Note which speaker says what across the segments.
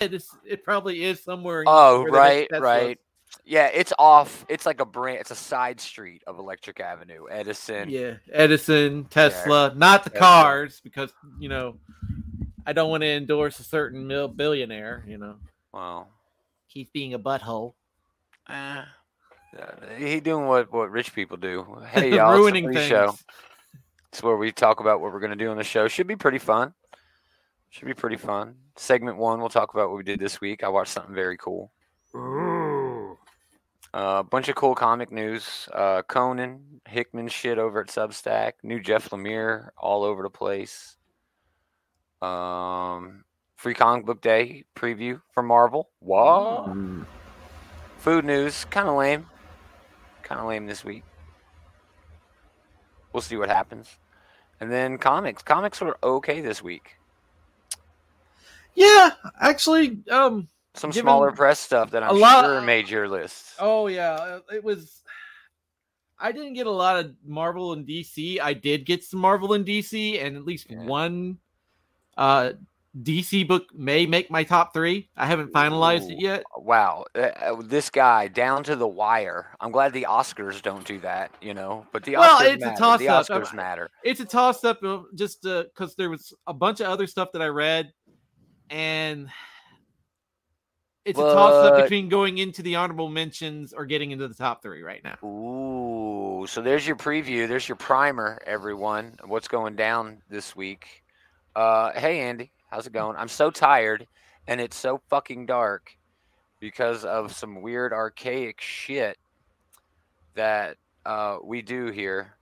Speaker 1: It's, it probably is somewhere.
Speaker 2: Oh, right, right. Yeah, it's off. It's like a brand. It's a side street of Electric Avenue, Edison.
Speaker 1: Yeah, Edison, Tesla, not the
Speaker 2: Tesla.
Speaker 1: cars, because you know, I don't want to endorse a certain mil- billionaire. You know,
Speaker 2: Well,
Speaker 1: he's being a butthole,
Speaker 2: uh, he doing what what rich people do. Hey, y'all,
Speaker 1: ruining
Speaker 2: it's a free
Speaker 1: things.
Speaker 2: show. It's where we talk about what we're gonna do on the show. Should be pretty fun. Should be pretty fun. Segment one, we'll talk about what we did this week. I watched something very cool. A bunch of cool comic news. Uh, Conan, Hickman shit over at Substack. New Jeff Lemire all over the place. Um, free comic book day preview for Marvel. What? Food news, kind of lame. Kind of lame this week. We'll see what happens. And then comics. Comics were okay this week.
Speaker 1: Yeah, actually, um,
Speaker 2: Some
Speaker 1: Given
Speaker 2: smaller press stuff that I'm
Speaker 1: lot-
Speaker 2: sure made your list.
Speaker 1: oh yeah, uh, it was. I didn't get a lot of Marvel and DC. I did get some Marvel and DC, and at least
Speaker 2: Yeah.
Speaker 1: one uh DC book may make my top three. I haven't finalized it yet.
Speaker 2: Wow, uh, uh, this guy down to the wire. I'm glad the Oscars don't do that, you know. But the
Speaker 1: Well,
Speaker 2: Oscars
Speaker 1: it's a
Speaker 2: matter. The
Speaker 1: toss-up.
Speaker 2: Oscars matter.
Speaker 1: it's a toss up just because there was a bunch of other stuff that I read, and it's a toss up between going into the honorable mentions or getting into the top three right now.
Speaker 2: Ooh, so there's your preview. There's your primer, everyone. What's going down this week? Uh, hey Andy, how's it going? I'm so tired, and it's so fucking dark because of some weird archaic shit that uh, we do here,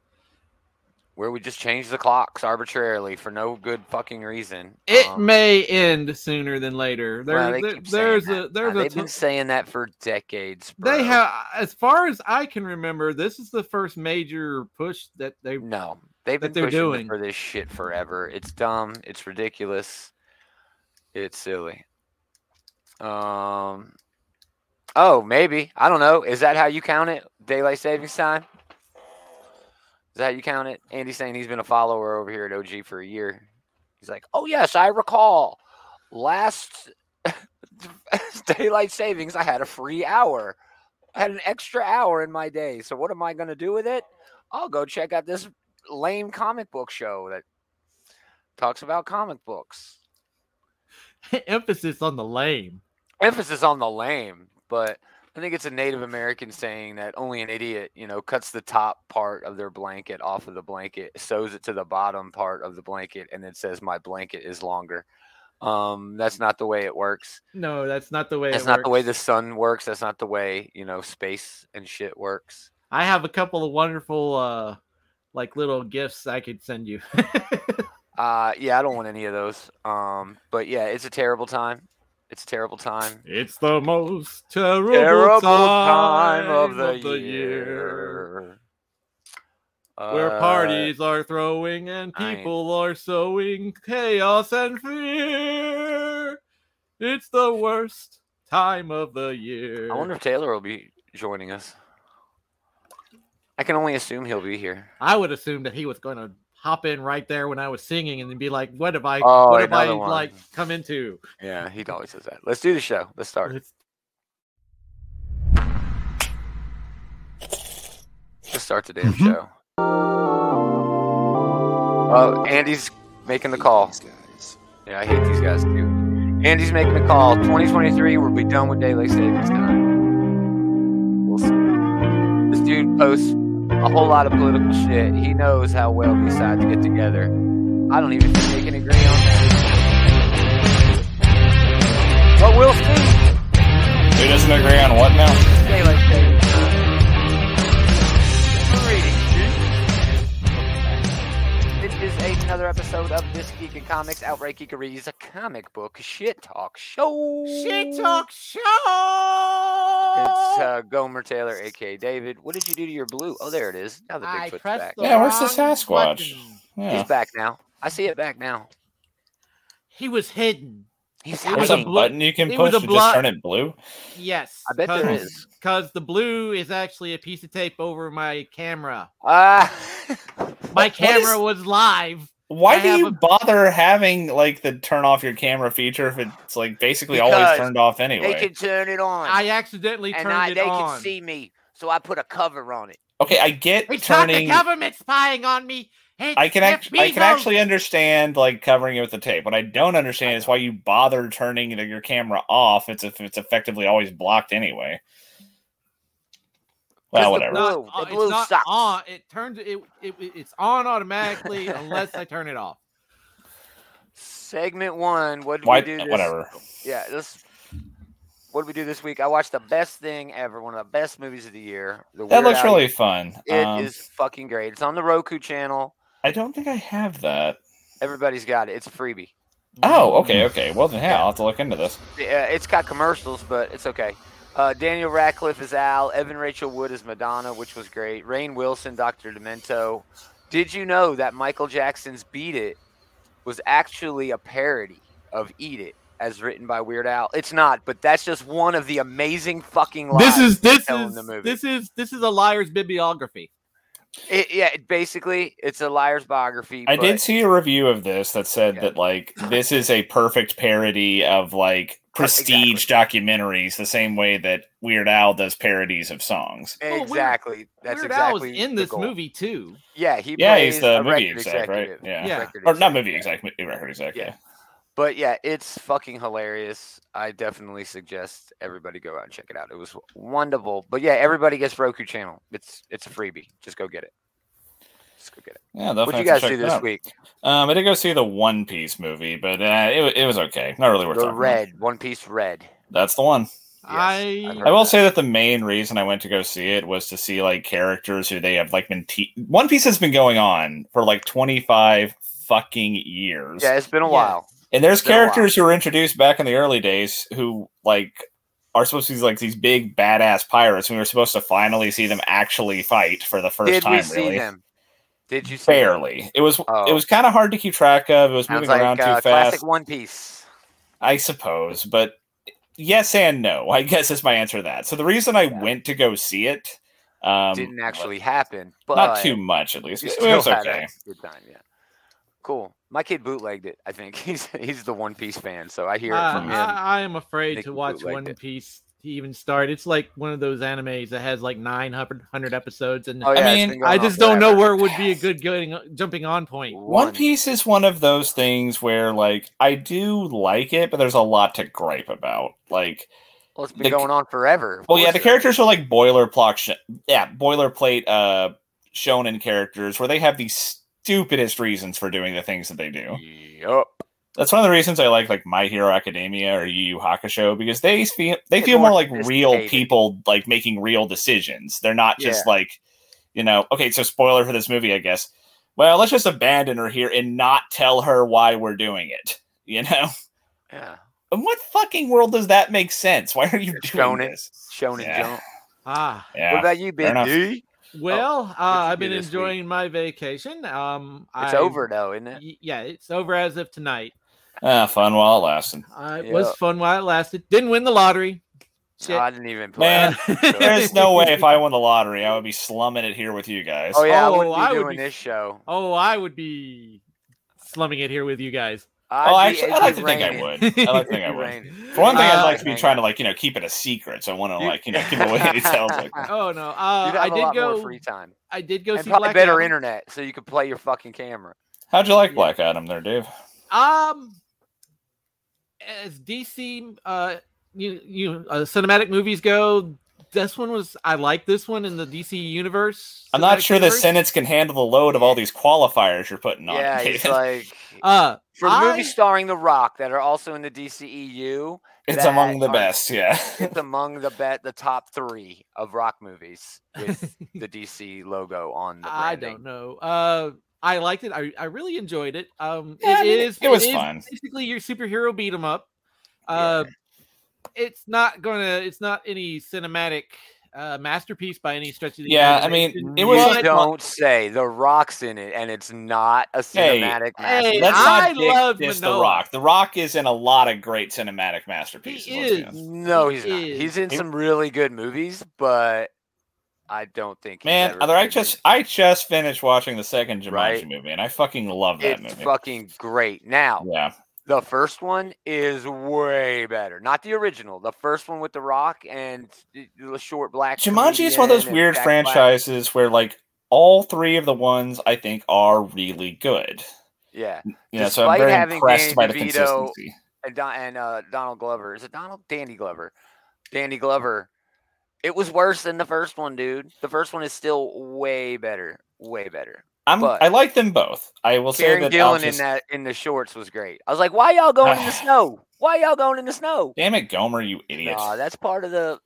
Speaker 2: where we just change the clocks arbitrarily for no good fucking reason.
Speaker 1: It
Speaker 2: Um,
Speaker 1: may end sooner than later. There,
Speaker 2: well,
Speaker 1: there- there's a there's
Speaker 2: Uh,
Speaker 1: a
Speaker 2: they've been saying that for decades.
Speaker 1: they have as far as I can remember, this is the first major push that they
Speaker 2: no they've been
Speaker 1: they're
Speaker 2: pushing
Speaker 1: doing.
Speaker 2: for this shit forever. It's dumb. It's ridiculous. It's silly. Um. Oh, maybe I don't know. Is that how you count it? Daylight savings time. Is that how you count it? Andy's saying he's been a follower over here at OG for a year. He's like, oh yes, I recall. Last daylight savings, I had a free hour. I had an extra hour in my day. So what am I going to do with it? I'll go check out this lame comic book show that talks about comic books.
Speaker 1: emphasis on the lame.
Speaker 2: Emphasis on the lame, but I think it's a Native American saying that only an idiot, you know, cuts the top part of their blanket off of the blanket, sews it to the bottom part of the blanket, and then says, "My blanket is longer." Um, that's not the way it works.
Speaker 1: No, that's not the way.
Speaker 2: That's not the way the sun works. That's not the way you know space and shit works.
Speaker 1: I have a couple of wonderful, uh, like little gifts I could send you.
Speaker 2: Uh, yeah, I don't want any of those. Um, but yeah, it's a terrible time. It's a terrible time.
Speaker 1: it's the most terrible,
Speaker 2: terrible
Speaker 1: time,
Speaker 2: time of the,
Speaker 1: year.
Speaker 2: year.
Speaker 1: Where
Speaker 2: Uh,
Speaker 1: parties are throwing and people are sowing chaos and fear. It's the worst time of the year.
Speaker 2: I wonder if Taylor will be joining us. I can only assume he'll be here.
Speaker 1: I would assume that he was going to hop in right there when I was singing and then be like, "What have I?
Speaker 2: Oh,
Speaker 1: what have I
Speaker 2: one.
Speaker 1: like come into?"
Speaker 2: Yeah, he always says that. Let's do the show. Let's start.
Speaker 1: It's-
Speaker 2: Let's start the damn mm-hmm. show. Oh, Andy's making the call. Yeah, I hate these guys too. Andy's making the call. 2023, we'll be done with daylight savings time. We'll see. This dude posts a whole lot of political shit. He knows how well these sides get together. I don't even think they can agree on that. But we'll see.
Speaker 3: Who doesn't agree on what now?
Speaker 2: Daylight savings another episode of This Geek and Comics Outright Geekery's a comic book shit talk show.
Speaker 1: Shit talk show.
Speaker 2: It's uh, Gomer Taylor, aka David. What did you do to your blue? Oh, there it is. Now the
Speaker 1: I
Speaker 2: Bigfoot's back.
Speaker 1: the
Speaker 3: Yeah, where's the Sasquatch? Yeah.
Speaker 2: He's back now. I see it back now.
Speaker 1: He was hidden.
Speaker 2: He's
Speaker 3: There's
Speaker 1: was
Speaker 3: a
Speaker 1: a
Speaker 3: button you can
Speaker 1: it
Speaker 3: push to
Speaker 1: blo-
Speaker 3: just turn it blue.
Speaker 1: Yes,
Speaker 2: I bet there is.
Speaker 1: Because the blue is actually a piece of tape over my camera.
Speaker 2: Ah,
Speaker 1: My
Speaker 3: What- what
Speaker 1: camera
Speaker 3: is-
Speaker 1: was live.
Speaker 3: Why
Speaker 1: I
Speaker 3: do you
Speaker 1: a-
Speaker 3: bother having like the turn off your camera feature if it's like basically always turned off anyway?
Speaker 2: They can turn it on,
Speaker 1: I accidentally
Speaker 2: and
Speaker 1: turned
Speaker 2: I,
Speaker 1: it
Speaker 2: they
Speaker 1: on.
Speaker 2: They can see me, so I put a cover on it.
Speaker 3: Okay, I get
Speaker 1: It's not the government spying on me. It's
Speaker 3: I can act- I can actually understand like covering it with the tape. What I don't understand is why you bother turning your camera off. It's if it's effectively always blocked anyway. Well,
Speaker 2: the
Speaker 3: whatever.
Speaker 2: blue-
Speaker 1: Not,
Speaker 2: the
Speaker 1: uh, it's
Speaker 2: blue
Speaker 1: not
Speaker 2: sucks.
Speaker 1: on. It turns it, it. It's on automatically unless I turn it off.
Speaker 2: Segment one. What did
Speaker 3: Why?
Speaker 2: we do? This,
Speaker 3: Whatever.
Speaker 2: Yeah, this. What did we do this week? I watched the best thing ever, one of the best movies of the year. The
Speaker 3: That
Speaker 2: Weird
Speaker 3: looks
Speaker 2: Al-
Speaker 3: really fun.
Speaker 2: It is
Speaker 3: Um,
Speaker 2: fucking great. It's on the Roku channel.
Speaker 3: I don't think I have that.
Speaker 2: Everybody's got it. It's a freebie.
Speaker 3: Oh, okay, okay. Well, then, yeah, I'll have to look into this.
Speaker 2: Yeah, it's got commercials, but it's okay. Uh, Daniel Radcliffe is Al. Evan Rachel Wood is Madonna, which was great. Rainn Wilson, Dr. Demento. Did you know that Michael Jackson's "Beat It" was actually a parody of "Eat It" as written by Weird Al? It's not, but that's just one of the amazing fucking lies.
Speaker 1: This is this
Speaker 2: tell in
Speaker 1: is
Speaker 2: the movie.
Speaker 1: this is this is a liar's bibliography.
Speaker 2: It, yeah, it basically, it's a liar's biography.
Speaker 3: I
Speaker 2: but
Speaker 3: did see a review of this that said
Speaker 2: Yeah.
Speaker 3: that like this is a perfect parody of like prestige documentaries, the same way that Weird Al does parodies of songs.
Speaker 1: Well, Weird-
Speaker 2: Exactly. That's
Speaker 1: Weird Al was
Speaker 2: exactly
Speaker 1: in this
Speaker 2: goal.
Speaker 1: movie too.
Speaker 2: Yeah, he
Speaker 3: Yeah,
Speaker 2: plays
Speaker 3: he's the
Speaker 2: a
Speaker 3: movie
Speaker 2: record
Speaker 3: exec, right? Yeah.
Speaker 1: Yeah.
Speaker 2: Record
Speaker 3: Or not movie
Speaker 2: yeah.
Speaker 3: exec, movie record exec.
Speaker 2: Yeah.
Speaker 3: Yeah.
Speaker 2: But yeah, it's fucking hilarious. I definitely suggest everybody go out and check it out. It was wonderful. But yeah, everybody gets Roku channel. It's it's a freebie. Just go get it. Just go get it.
Speaker 3: Yeah,
Speaker 2: What
Speaker 3: definitely
Speaker 2: you guys
Speaker 3: to
Speaker 2: do this
Speaker 3: out.
Speaker 2: week?
Speaker 3: Um, I did go see the One Piece movie, but uh, it, it was okay. Not really worth
Speaker 2: The
Speaker 3: talking about.
Speaker 2: red, One Piece red.
Speaker 3: That's the one.
Speaker 1: I
Speaker 2: I've
Speaker 3: I will
Speaker 2: that.
Speaker 3: say that the main reason I went to go see it was to see like characters who they have like been te- One Piece has been going on for like 25 fucking years.
Speaker 2: Yeah, it's been a
Speaker 1: Yeah.
Speaker 2: while.
Speaker 3: And there's
Speaker 2: been a while.
Speaker 3: characters who were introduced back in the early days who like are supposed to be like these big badass pirates and we were supposed to finally see them actually fight for the first
Speaker 2: Did
Speaker 3: time
Speaker 2: we see
Speaker 3: really.
Speaker 2: them? Did you see them?
Speaker 3: Barely. It was
Speaker 2: Oh.
Speaker 3: it was kind of hard to keep track of. It was
Speaker 2: Sounds
Speaker 3: moving
Speaker 2: like
Speaker 3: around
Speaker 2: uh,
Speaker 3: too fast.
Speaker 2: classic One Piece.
Speaker 3: I suppose, but yes and no. I guess is my answer to that. So the reason I
Speaker 2: Yeah.
Speaker 3: went to go see it um,
Speaker 2: Didn't actually happen, but
Speaker 3: not too much at least. It was okay.
Speaker 2: good time, yeah. Cool. My kid bootlegged it. I think he's he's the One Piece fan, so I hear it
Speaker 1: I,
Speaker 2: from him.
Speaker 1: I, I am afraid
Speaker 2: Nick
Speaker 1: to watch
Speaker 2: bootlegged
Speaker 1: One
Speaker 2: it.
Speaker 1: Piece to even start. It's like one of those animes that has like 900 episodes, and
Speaker 2: Oh, yeah, it's
Speaker 3: mean,
Speaker 1: I just don't know
Speaker 2: forever.
Speaker 1: where would be a good going, jumping on point.
Speaker 3: One Piece is one of those things where like I do like it, but there's a lot to gripe about. Like
Speaker 2: Well, it's been
Speaker 3: the-
Speaker 2: going on forever. of
Speaker 3: Well, yeah, the characters are like boilerplate, sh- yeah, boilerplate uh, shonen characters where they have the stupidest reasons for doing the things that they do.
Speaker 2: Yup.
Speaker 3: That's one of the reasons I like like My Hero Academia or Yu Yu Hakusho because they feel they feel more
Speaker 2: more
Speaker 3: like real people like making real decisions. They're not just like, you know, okay, so spoiler for this movie, I guess. Well, let's just abandon her here and not tell her why we're doing it. You know,
Speaker 2: Yeah.
Speaker 3: in what fucking world does that make sense? Why are you
Speaker 2: It's
Speaker 3: doing
Speaker 2: shonen.
Speaker 3: this?
Speaker 2: Shonen
Speaker 3: Yeah.
Speaker 2: Jump.
Speaker 1: Ah,
Speaker 3: Yeah,
Speaker 2: What about you,
Speaker 3: fair
Speaker 2: Big
Speaker 3: enough.
Speaker 2: D?
Speaker 1: well, uh, I've been
Speaker 2: this week?
Speaker 1: enjoying my vacation. Um,
Speaker 2: It's
Speaker 1: I-
Speaker 2: over though, isn't it?
Speaker 1: y- Yeah, it's over as of tonight.
Speaker 3: Ah, fun while it lasted.
Speaker 1: Uh, it was fun while it lasted. Didn't win the lottery. Shit.
Speaker 2: I didn't even play.
Speaker 3: Man. There's no way if I won the lottery, I would be slumming it here with you guys.
Speaker 2: Oh yeah, I
Speaker 1: Oh,
Speaker 2: wouldn't be
Speaker 1: I would
Speaker 2: doing this show.
Speaker 1: Oh, I would be slumming it here with you guys.
Speaker 2: I'd
Speaker 3: Oh,
Speaker 2: be-
Speaker 3: actually,
Speaker 2: it'd
Speaker 3: I like
Speaker 2: be
Speaker 3: to think I would. I like to think I
Speaker 2: It'd be
Speaker 3: would.
Speaker 2: raining.
Speaker 3: For one thing, I'd
Speaker 1: Uh,
Speaker 3: like to be trying to like you know keep it a secret. So I want to like you know give away any details like that.
Speaker 1: Oh no, uh,
Speaker 2: You'd have
Speaker 1: I
Speaker 2: a
Speaker 1: did
Speaker 2: lot
Speaker 1: go.
Speaker 2: more free time
Speaker 1: I did go
Speaker 2: and
Speaker 1: see
Speaker 2: probably
Speaker 1: Black
Speaker 2: better
Speaker 1: Adam.
Speaker 2: internet, so you could play your fucking camera.
Speaker 3: How'd you like
Speaker 1: Yeah.
Speaker 3: Black Adam there, Dave?
Speaker 1: Um, as DC, uh, you you uh, cinematic movies go, this one was I like this one in the DC universe.
Speaker 3: I'm not
Speaker 1: cinematic
Speaker 3: sure the
Speaker 1: universe.
Speaker 3: Senate's can handle the load of all these qualifiers you're putting on.
Speaker 2: Yeah, it's like
Speaker 1: Uh,
Speaker 2: for
Speaker 1: I-
Speaker 2: movies starring The Rock that are also in the DCEU.
Speaker 3: it's among the
Speaker 2: are-
Speaker 3: best. Yeah.
Speaker 2: It's among the bet the top three of Rock movies with the DC logo on the
Speaker 1: I don't know. Uh, I liked it. I, I really enjoyed it. Um,
Speaker 3: Yeah, I
Speaker 1: it
Speaker 3: mean,
Speaker 1: is.
Speaker 3: it was
Speaker 1: is
Speaker 3: fun.
Speaker 1: Basically, your superhero beat 'em up. Uh, it's not gonna. It's not any cinematic uh masterpiece by any stretch of the
Speaker 3: Yeah, I mean, it was
Speaker 2: you
Speaker 3: just
Speaker 2: don't say The Rock's in it, and it's not a cinematic
Speaker 1: hey,
Speaker 2: masterpiece.
Speaker 3: Let's
Speaker 1: I love
Speaker 3: diss the Rock. The Rock is in a lot of great cinematic masterpieces. let's
Speaker 1: is.
Speaker 3: honest.
Speaker 2: No,
Speaker 1: He
Speaker 2: he's not.
Speaker 1: is.
Speaker 2: He's in
Speaker 3: He-
Speaker 2: some really good movies, but I don't think.
Speaker 3: Man,
Speaker 2: ever
Speaker 3: other I just I just finished watching the second Jumanji
Speaker 2: Right?
Speaker 3: movie, and I fucking love that
Speaker 2: It's
Speaker 3: movie.
Speaker 2: fucking great. Now,
Speaker 3: yeah,
Speaker 2: the first one is way better. Not the original. The first one with The Rock and the short black.
Speaker 3: Jumanji is one of those weird
Speaker 2: Jack Black.
Speaker 3: franchises where like all three of the ones I think are really good.
Speaker 2: Yeah,
Speaker 3: You know, so I'm very impressed
Speaker 2: Danny
Speaker 3: by the
Speaker 2: DeVito,
Speaker 3: consistency.
Speaker 2: and Don, and uh, Donald Glover. Is it Donald? Danny Glover. Danny Glover. It was worse than the first one, dude. The first one is still way better. Way better.
Speaker 3: I'm
Speaker 2: but-
Speaker 3: I like them both. I will say that I'll just-
Speaker 2: in that in the shorts was great. I was like, why y'all going in the snow? Why y'all going in the snow?
Speaker 3: Damn it, Gomer, you idiot.
Speaker 2: Nah, that's part of the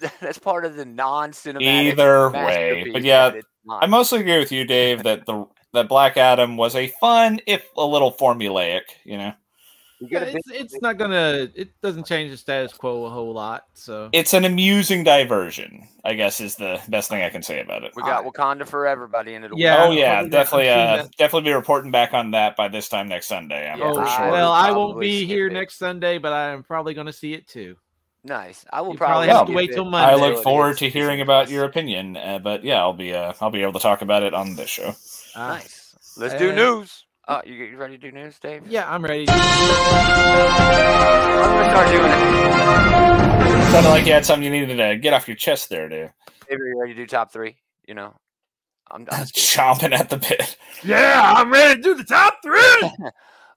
Speaker 2: that's part of the non-cinematic.
Speaker 3: Either way, but yeah,
Speaker 2: that it's not.
Speaker 3: I mostly agree with you, Dave, that the that Black Adam was a fun, if a little formulaic. You know,
Speaker 1: Yeah, it's, it's not gonna. It doesn't change the status quo a whole lot. So
Speaker 3: it's an amusing diversion. I guess is the best thing I can say about it.
Speaker 2: we got Wakanda forever by the end of the week.
Speaker 1: Yeah,
Speaker 3: oh yeah, definitely. Uh, definitely be reporting back on that by this time next Sunday. I'm
Speaker 2: Yeah,
Speaker 3: for
Speaker 1: oh,
Speaker 2: I
Speaker 3: sure.
Speaker 1: well, I won't be here
Speaker 2: it.
Speaker 1: next Sunday, but I'm probably gonna see it too.
Speaker 2: Nice. I will probably,
Speaker 1: probably
Speaker 3: have to
Speaker 1: wait
Speaker 2: it
Speaker 1: till
Speaker 3: I
Speaker 1: Monday.
Speaker 2: until
Speaker 3: look forward to hearing about your opinion. Uh, but yeah, I'll be uh, I'll be able to talk about it on this show.
Speaker 1: Uh,
Speaker 2: Nice. Let's do
Speaker 1: Uh,
Speaker 2: news. Uh, you, you ready to do news, Dave?
Speaker 1: Yeah, I'm ready.
Speaker 2: I'm gonna start doing it.
Speaker 3: Sounded like you had something you needed to get off your chest there, Dave.
Speaker 2: Dave, are you ready to do top three? You know, I'm, I'm.
Speaker 3: Chomping at the bit.
Speaker 1: Yeah, I'm ready to do the top three.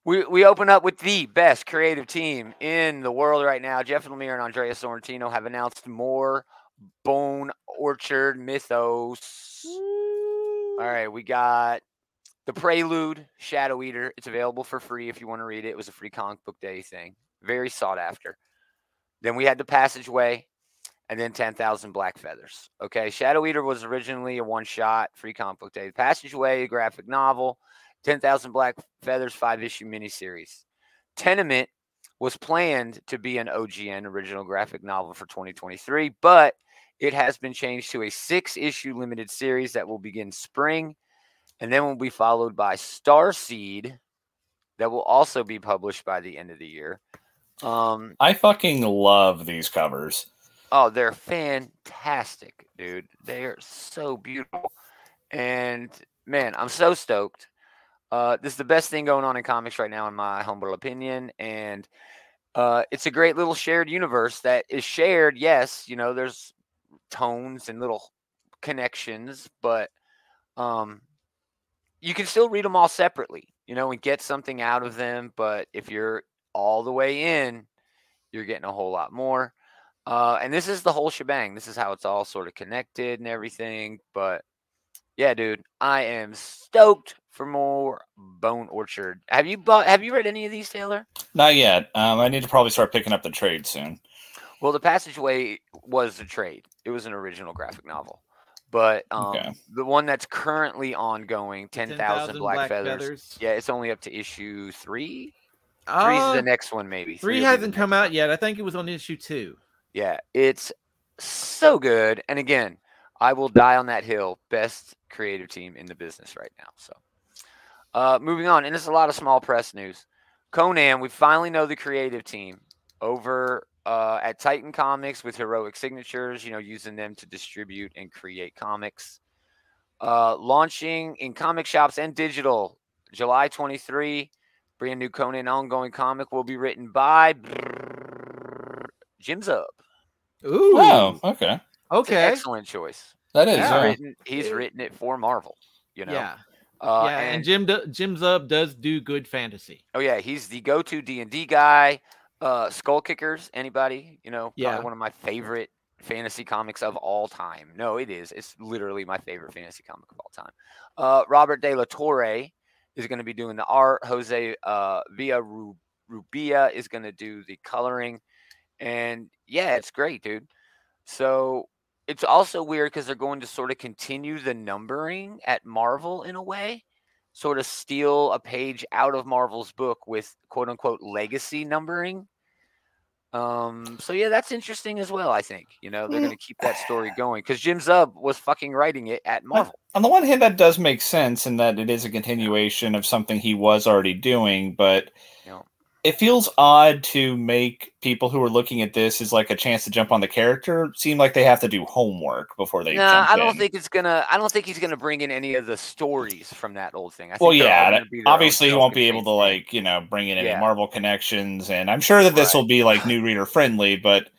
Speaker 2: We we open up with the best creative team in the world right now. Jeff Lemire and Andrea Sorrentino have announced more Bone Orchard mythos. All right, we got the Prelude Shadow Eater. It's available for free if you want to read it. It was a free comic book day thing, very sought after. Then we had the Passageway, and then Ten Thousand Black Feathers. Okay, Shadow Eater was originally a one shot free comic book day. Passageway, a graphic novel. 10,000 Black Feathers five issue miniseries. Tenement was planned to be an OGN original graphic novel for 2023, but it has been changed to a six issue limited series that will begin spring and then will be followed by Starseed that will also be published by the end of the year. Um,
Speaker 3: I fucking love these covers.
Speaker 2: Oh, they're fantastic, dude. They are so beautiful. And man, I'm so stoked. Uh, this is the best thing going on in comics right now, in my humble opinion. And uh, it's a great little shared universe that is shared. Yes, you know, there's tones and little connections, but um, you can still read them all separately, you know, and get something out of them. But if you're all the way in, you're getting a whole lot more. Uh, and this is the whole shebang. This is how it's all sort of connected and everything. But yeah, dude, I am stoked for more Bone Orchard. Have you bought? Have you read any of these, Taylor?
Speaker 3: Not yet. Um, I need to probably start picking up the trade soon.
Speaker 2: Well, the Passageway was a trade. It was an original graphic novel, but um,
Speaker 3: Okay.
Speaker 2: the one that's currently ongoing, Ten Thousand Black, Feathers. Yeah, it's only up to issue three. Three's
Speaker 1: Uh,
Speaker 2: the next one, maybe.
Speaker 1: three
Speaker 2: will be the
Speaker 1: hasn't come out
Speaker 2: one.
Speaker 1: yet. I think it was on issue two.
Speaker 2: Yeah, it's so good. And again, I will die on that hill. Best creative team in the business right now. So, uh, moving on, and it's a lot of small press news. Conan, we finally know the creative team over uh, at Titan Comics with heroic signatures. You know, using them to distribute and create comics. Uh, launching in comic shops and digital, July 23. Brand new Conan ongoing comic will be written by Jim Zub.
Speaker 1: Ooh.
Speaker 3: Oh, okay.
Speaker 1: Okay.
Speaker 2: excellent choice.
Speaker 3: That is.
Speaker 2: He's
Speaker 1: Yeah.
Speaker 3: yeah.
Speaker 2: written he's
Speaker 1: It-
Speaker 2: written it for Marvel, you know.
Speaker 1: Yeah.
Speaker 2: Uh,
Speaker 1: yeah. And,
Speaker 2: and,
Speaker 1: Jim do, Jim Zub does do good fantasy.
Speaker 2: oh yeah, he's the go-to D&D guy. Uh Skull Kickers, anybody, you know,
Speaker 1: Yeah.
Speaker 2: one of my favorite fantasy comics of all time. No, it is. It's literally my favorite fantasy comic of all time. Uh Robert De La Torre is going to be doing the art. Jose uh Villa Rubia is going to do the coloring. And yeah, it's great, dude. So it's also weird because they're going to sort of continue the numbering at Marvel in a way, sort of steal a page out of Marvel's book with quote unquote legacy numbering. Um, so yeah, that's interesting as well. I think you know they're going to keep that story going because Jim Zub was fucking writing it at Marvel.
Speaker 3: On the one hand, that does make sense in that it is a continuation of something he was already doing, but
Speaker 2: know.
Speaker 3: It feels odd to make people who are looking at this as like a chance to jump on the character seem like they have to do homework before they. Jump
Speaker 2: I don't
Speaker 3: in.
Speaker 2: think it's gonna. I don't think he's gonna bring in any of the stories from that old thing. I think
Speaker 3: Well, yeah,
Speaker 2: be
Speaker 3: obviously he won't be able to like you know bring in any
Speaker 2: Yeah.
Speaker 3: Marvel connections, and I'm sure that this
Speaker 2: Right.
Speaker 3: will be like new reader friendly. But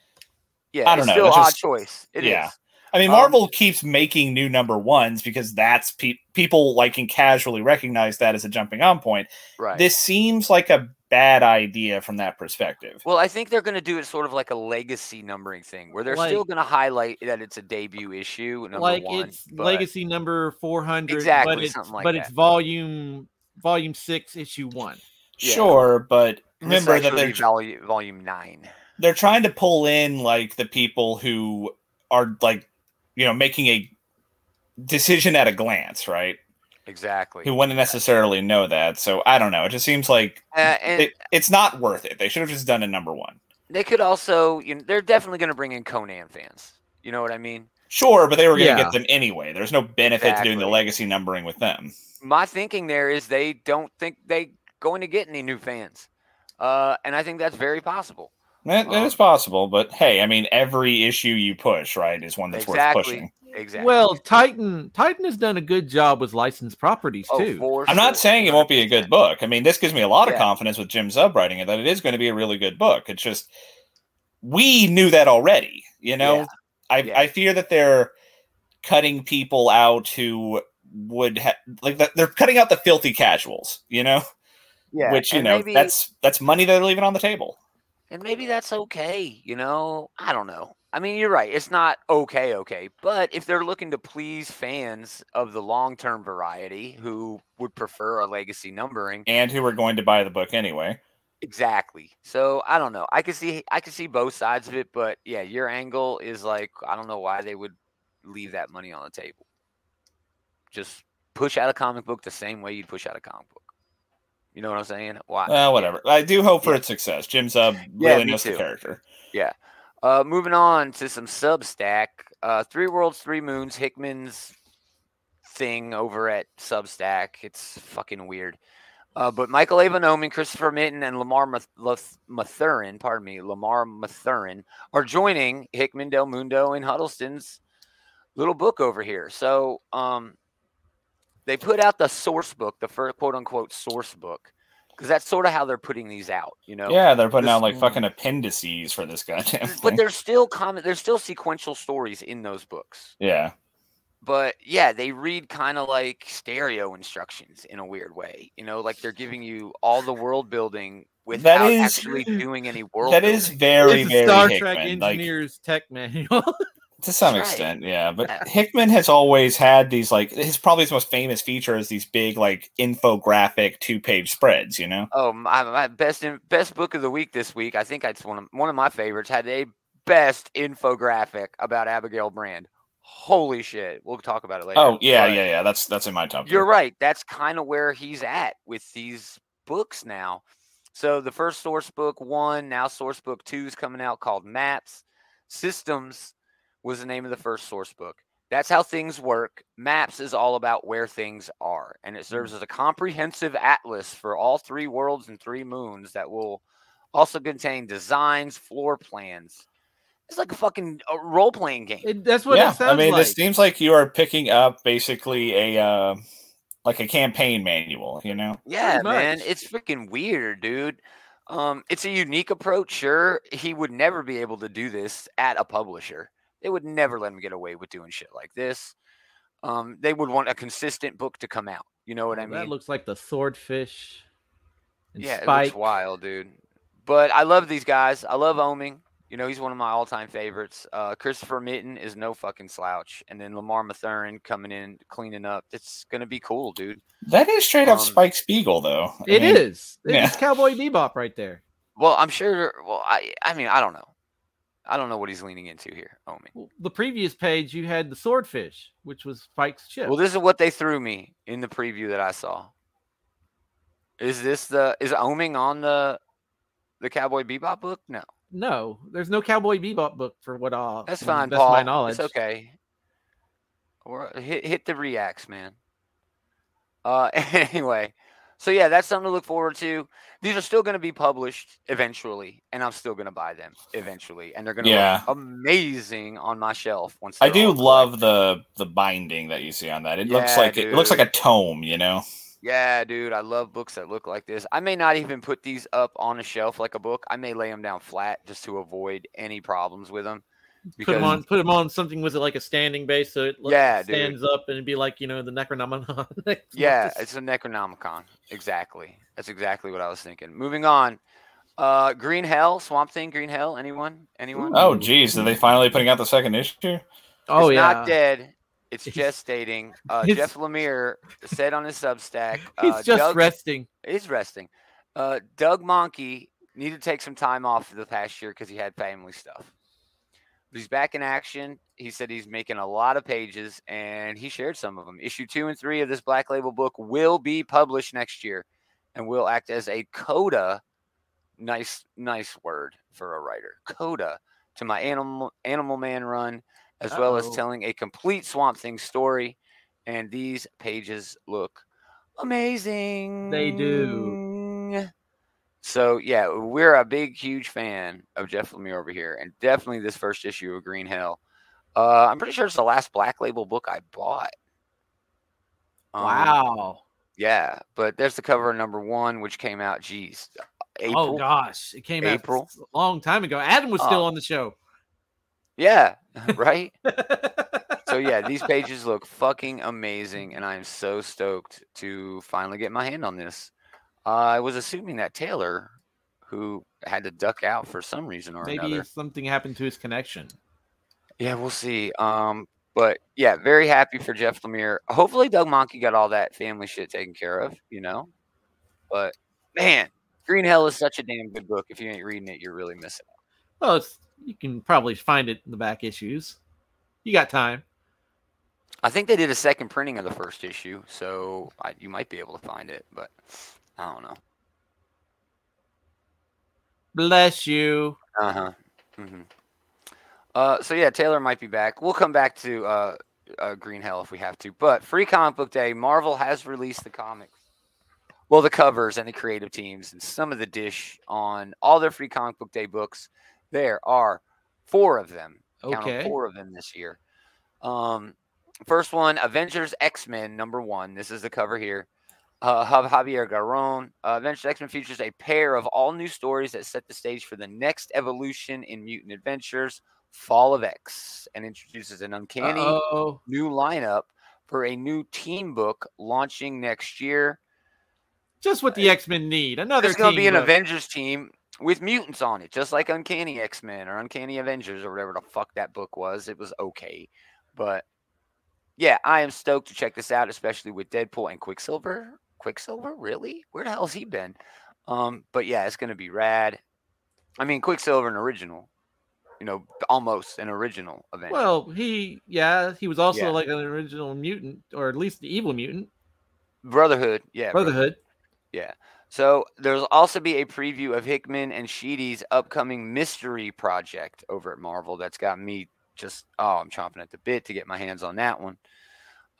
Speaker 2: Yeah,
Speaker 3: I don't
Speaker 2: it's
Speaker 3: know,
Speaker 2: Still
Speaker 3: it's
Speaker 2: odd
Speaker 3: just-
Speaker 2: choice. It is.
Speaker 3: yeah. I mean,
Speaker 2: Um,
Speaker 3: Marvel keeps making new number ones because that's pe- people like can casually recognize that as a jumping on point.
Speaker 2: Right.
Speaker 3: This seems like a bad idea from that perspective.
Speaker 2: Well, I think they're going to do it sort of like a legacy numbering thing, where they're still going to highlight that it's a debut issue, number
Speaker 1: like
Speaker 2: one.
Speaker 1: it's
Speaker 2: but-
Speaker 1: legacy number 400
Speaker 2: Exactly,
Speaker 1: but it's,
Speaker 2: like
Speaker 1: but
Speaker 2: that.
Speaker 1: it's volume volume 6 issue 1
Speaker 2: yeah.
Speaker 3: Sure, but remember that they're
Speaker 2: be volume volume nine.
Speaker 3: they're trying to pull in like the people who are like you know making a decision at a glance, right?
Speaker 2: Exactly.
Speaker 3: Who wouldn't necessarily know that. So I don't know. It just seems like
Speaker 2: Uh, and
Speaker 3: it, it's not worth it. They should have just done a number one.
Speaker 2: they could also, you know, they're definitely going to bring in Conan fans. You know what I mean?
Speaker 3: Sure, but they were going to
Speaker 1: Yeah.
Speaker 3: get them anyway. There's no benefit to doing the legacy numbering with them.
Speaker 2: My thinking there is they don't think they going to get any new fans, uh, and I think that's very possible.
Speaker 3: That, that
Speaker 2: Um,
Speaker 3: is possible, but hey, I mean, every issue you push, right, is one that's worth pushing.
Speaker 2: Exactly.
Speaker 1: well titan titan has done a good job with licensed properties
Speaker 2: Oh,
Speaker 1: too
Speaker 2: for
Speaker 3: I'm not
Speaker 2: sure,
Speaker 3: saying it won't be a good book. I mean, this gives me a lot of confidence with Jim Zub writing it that it is going to be a really good book. It's just we knew that already. You know,
Speaker 2: Yeah.
Speaker 3: I
Speaker 2: Yeah.
Speaker 3: I fear that they're cutting people out who would have like that they're cutting out the filthy casuals. You know,
Speaker 2: Yeah,
Speaker 3: which you
Speaker 2: and
Speaker 3: know
Speaker 2: maybe,
Speaker 3: that's that's money they're leaving on the table.
Speaker 2: and maybe that's okay. You know, I don't know. I mean, you're right. It's not okay, okay. But if they're looking to please fans of the long term variety who would prefer a legacy numbering,
Speaker 3: And who are going to buy the book anyway?
Speaker 2: exactly. So I don't know. I can see I can see both sides of it, but yeah, your angle is like I don't know why they would leave that money on the table. Just push out a comic book the same way you'd push out a comic book. You know what I'm saying? Why?
Speaker 3: Well, whatever. I do hope for
Speaker 2: Yeah.
Speaker 3: its success. Jim's
Speaker 2: Yeah,
Speaker 3: really
Speaker 2: me
Speaker 3: knows the
Speaker 2: too.
Speaker 3: character.
Speaker 2: Uh, moving on to some Substack. Uh, Three Worlds, Three Moons, Hickman's thing over at Substack. It's fucking weird. Uh, but Michael Avon Christopher Mitten, and Lamar Math- Mathurin, pardon me, Lamar Mathurin, are joining Hickman, Del Mundo, and Huddleston's little book over here. So um, they put out the source book, the first quote unquote source book, because that's sort of how they're putting these out. You know,
Speaker 3: Yeah, they're putting
Speaker 2: this-
Speaker 3: out like fucking mm. appendices for this goddamn
Speaker 2: but there's still comment there's still sequential stories in those books
Speaker 3: Yeah.
Speaker 2: but yeah they read kind of like stereo instructions in a weird way you know like they're giving you all the world building without
Speaker 3: is-
Speaker 2: actually doing any world
Speaker 3: That is
Speaker 2: building.
Speaker 3: very,
Speaker 1: it's
Speaker 3: very
Speaker 1: star
Speaker 3: Hickman.
Speaker 1: trek
Speaker 3: like,
Speaker 1: engineers tech manual
Speaker 3: to some
Speaker 2: That's right.
Speaker 3: extent, yeah. But
Speaker 2: Yeah.
Speaker 3: Hickman has always had these like his probably his most famous feature is these big like infographic two page spreads. You know.
Speaker 2: oh my, my best in, best book of the week this week i think it's one of one of my favorites had a best infographic about abigail brand holy shit we'll talk about it later
Speaker 3: Oh yeah,
Speaker 2: but-
Speaker 3: yeah, yeah. That's that's in my top.
Speaker 2: You're
Speaker 3: three.
Speaker 2: right. That's kind of where he's at with these books now. So the first source book one, now source book two is coming out called Maps. Systems was the name of the first source book. That's how things work. Maps is all about where things are, and it serves as a comprehensive atlas for all three worlds and three moons that will also contain designs, floor plans. It's like a fucking uh, role playing game.
Speaker 1: It- that's what
Speaker 3: yeah,
Speaker 1: it sounds like.
Speaker 3: I mean,
Speaker 1: like
Speaker 3: this seems like you are picking up basically a uh, like a campaign manual. You know.
Speaker 2: Yeah, man, it's freaking weird, dude. Um, it's a unique approach. Sure, he would never be able to do this at a publisher. They would never let him get away with doing shit like this. Um, they would want a consistent book to come out. You know what I
Speaker 1: mean? that looks like the swordfish and
Speaker 2: yeah, it looks wild, dude. But I love these guys. I love Oeming. You know, he's one of my all-time favorites. Uh, Christopher Mitten is no fucking slouch, and then Lamar Mathurin coming in, cleaning up. It's gonna be cool, dude.
Speaker 3: That is straight up
Speaker 2: Um,
Speaker 3: Spike Spiegel, though. I
Speaker 1: It
Speaker 3: mean,
Speaker 1: is.
Speaker 3: yeah.
Speaker 1: Cowboy Bebop right there.
Speaker 2: Well, I'm sure. Well, I, I mean, I don't know. I don't know what he's leaning into here, Omi.
Speaker 1: Well, The previous page you had the swordfish, which was Spike's ship.
Speaker 2: Well, this is what they threw me in the preview that I saw. Is this the is Oeming on the the Cowboy Bebop book? No,
Speaker 1: no, there's no Cowboy Bebop book for what all.
Speaker 2: that's
Speaker 1: to
Speaker 2: fine,
Speaker 1: best
Speaker 2: Paul.
Speaker 1: my knowledge.
Speaker 2: It's okay. Or hit hit the reacts, man. Uh, anyway, So yeah, that's something to look forward to. These are still going to be published eventually, and I'm still going to buy them eventually, and they're going to
Speaker 3: Yeah.
Speaker 2: look amazing on my shelf. Once
Speaker 3: I do love the the binding that you see on that. It looks
Speaker 2: Yeah,
Speaker 3: like it looks like a tome, you know.
Speaker 2: Yeah, dude, I love books that look like this. I may not even put these up on a shelf like a book. I may lay them down flat just to avoid any problems with them.
Speaker 1: Put them on. Put them on something with it like a standing base, so it lo-
Speaker 2: Yeah, dude.
Speaker 1: stands up and it'd be like you know the Necronomicon. next
Speaker 2: Yeah,
Speaker 1: month.
Speaker 2: it's a Necronomicon. Exactly. That's exactly what I was thinking. Moving on. Uh Green Hell, Swamp Thing, Green Hell. Anyone? Anyone?
Speaker 3: Oh, geez, are they finally putting out the second issue?
Speaker 1: oh
Speaker 2: it's
Speaker 1: yeah.
Speaker 2: not dead. It's
Speaker 1: He's-
Speaker 2: gestating. Uh,
Speaker 1: he's-
Speaker 2: Jeff Lemire said on his Substack,
Speaker 1: He's
Speaker 2: uh,
Speaker 1: just
Speaker 2: Doug
Speaker 1: resting.
Speaker 2: is resting. Uh, Doug Mahnke needed to take some time off for the past year because he had family stuff. He's back in action. He said he's making a lot of pages, and he shared some of them. Issue two and three of this Black Label book will be published next year, and will act as a coda. Nice, nice word for a writer. Coda to my Animal Animal Man run, as well as telling a complete Swamp Thing story. And these pages look amazing.
Speaker 1: They do.
Speaker 2: So yeah, we're a big, huge fan of Jeff Lemire over here, and definitely this first issue of Green Hell. Uh, I'm pretty sure it's the last Black Label book I bought. Um,
Speaker 1: Wow.
Speaker 2: Yeah, but there's the cover number one, which came out. Geez, April.
Speaker 1: Oh gosh, it came
Speaker 2: April.
Speaker 1: out a long time ago. Adam was still
Speaker 2: Oh.
Speaker 1: on the show.
Speaker 2: Yeah, right. so yeah, these pages look fucking amazing, and I am so stoked to finally get my hand on this. Uh, I was assuming that Taylor, who had to duck out for some reason or
Speaker 1: Maybe
Speaker 2: another.
Speaker 1: something happened to his connection.
Speaker 2: Yeah, we'll see. Um, but yeah, very happy for Jeff Lemire. Hopefully, Doug Mahnke got all that family shit taken care of. You know, but man, Green Hell is such a damn good book. If you ain't reading it, you're really missing out.
Speaker 1: Well, it's, you can probably find it in the back issues. You got time.
Speaker 2: I think they did a second printing of the first issue, so I, you might be able to find it, but I don't know.
Speaker 1: Bless you.
Speaker 2: Uh huh. hmm Uh, so yeah, Taylor might be back. We'll come back to uh, uh, Green Hell if we have to. But Free Comic Book Day, Marvel has released the comics, well, the covers and the creative teams and some of the dish on all their Free Comic Book Day books. There are four of them.
Speaker 1: Okay.
Speaker 2: four of them this year. Um, first one, Avengers X Men number one. This is the cover here. Uh, of Javier Garrón. Uh, Avengers X Men features a pair of all new stories that set the stage for the next evolution in Mutant Adventures, Fall of X, and introduces an uncanny
Speaker 1: Oh,
Speaker 2: new lineup for a new team book launching next year.
Speaker 1: just what the X Men need. Another.
Speaker 2: There's going to be an
Speaker 1: book.
Speaker 2: Avengers team with mutants on it, just like Uncanny X Men or Uncanny Avengers or whatever the fuck that book was. It was okay, but yeah, I am stoked to check this out, especially with Deadpool and Quicksilver. Quicksilver, really? Where the hell's he been? Um, but yeah, it's going to be rad. I mean, Quicksilver, an original, you know, almost an original Avenger.
Speaker 1: Well, he yeah, he was also
Speaker 2: Yeah.
Speaker 1: like an original mutant, or at least the evil mutant.
Speaker 2: Brotherhood, yeah,
Speaker 1: Brotherhood. Yeah.
Speaker 2: So there'll also be a preview of Hickman and Schiti's upcoming mystery project over at Marvel. That's got me just oh, I'm chomping at the bit to get my hands on that one.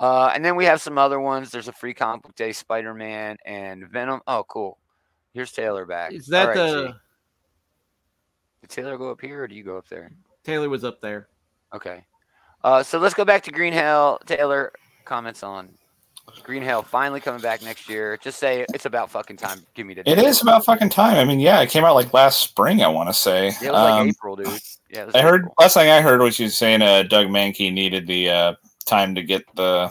Speaker 2: Uh, and then we have some other ones. There's a free comic book day Spider-Man and Venom. Oh, cool. Here's Taylor back.
Speaker 1: Is that
Speaker 2: All right,
Speaker 1: the
Speaker 2: G. Did Taylor go up here or do you go up there?
Speaker 1: Taylor was up there?
Speaker 2: Okay. Uh, so let's go back to Green Hell. Taylor, comments on Green Hell finally coming back next year. Just say it's about fucking time. Give me the
Speaker 3: It is about fucking time. I mean, yeah, it came out like last spring. I want to say.
Speaker 2: Yeah, it was like
Speaker 3: Um,
Speaker 2: April, dude. Yeah, it was
Speaker 3: I heard
Speaker 2: April.
Speaker 3: last thing I heard was you saying uh, Doug Mahnke needed the uh, time to get the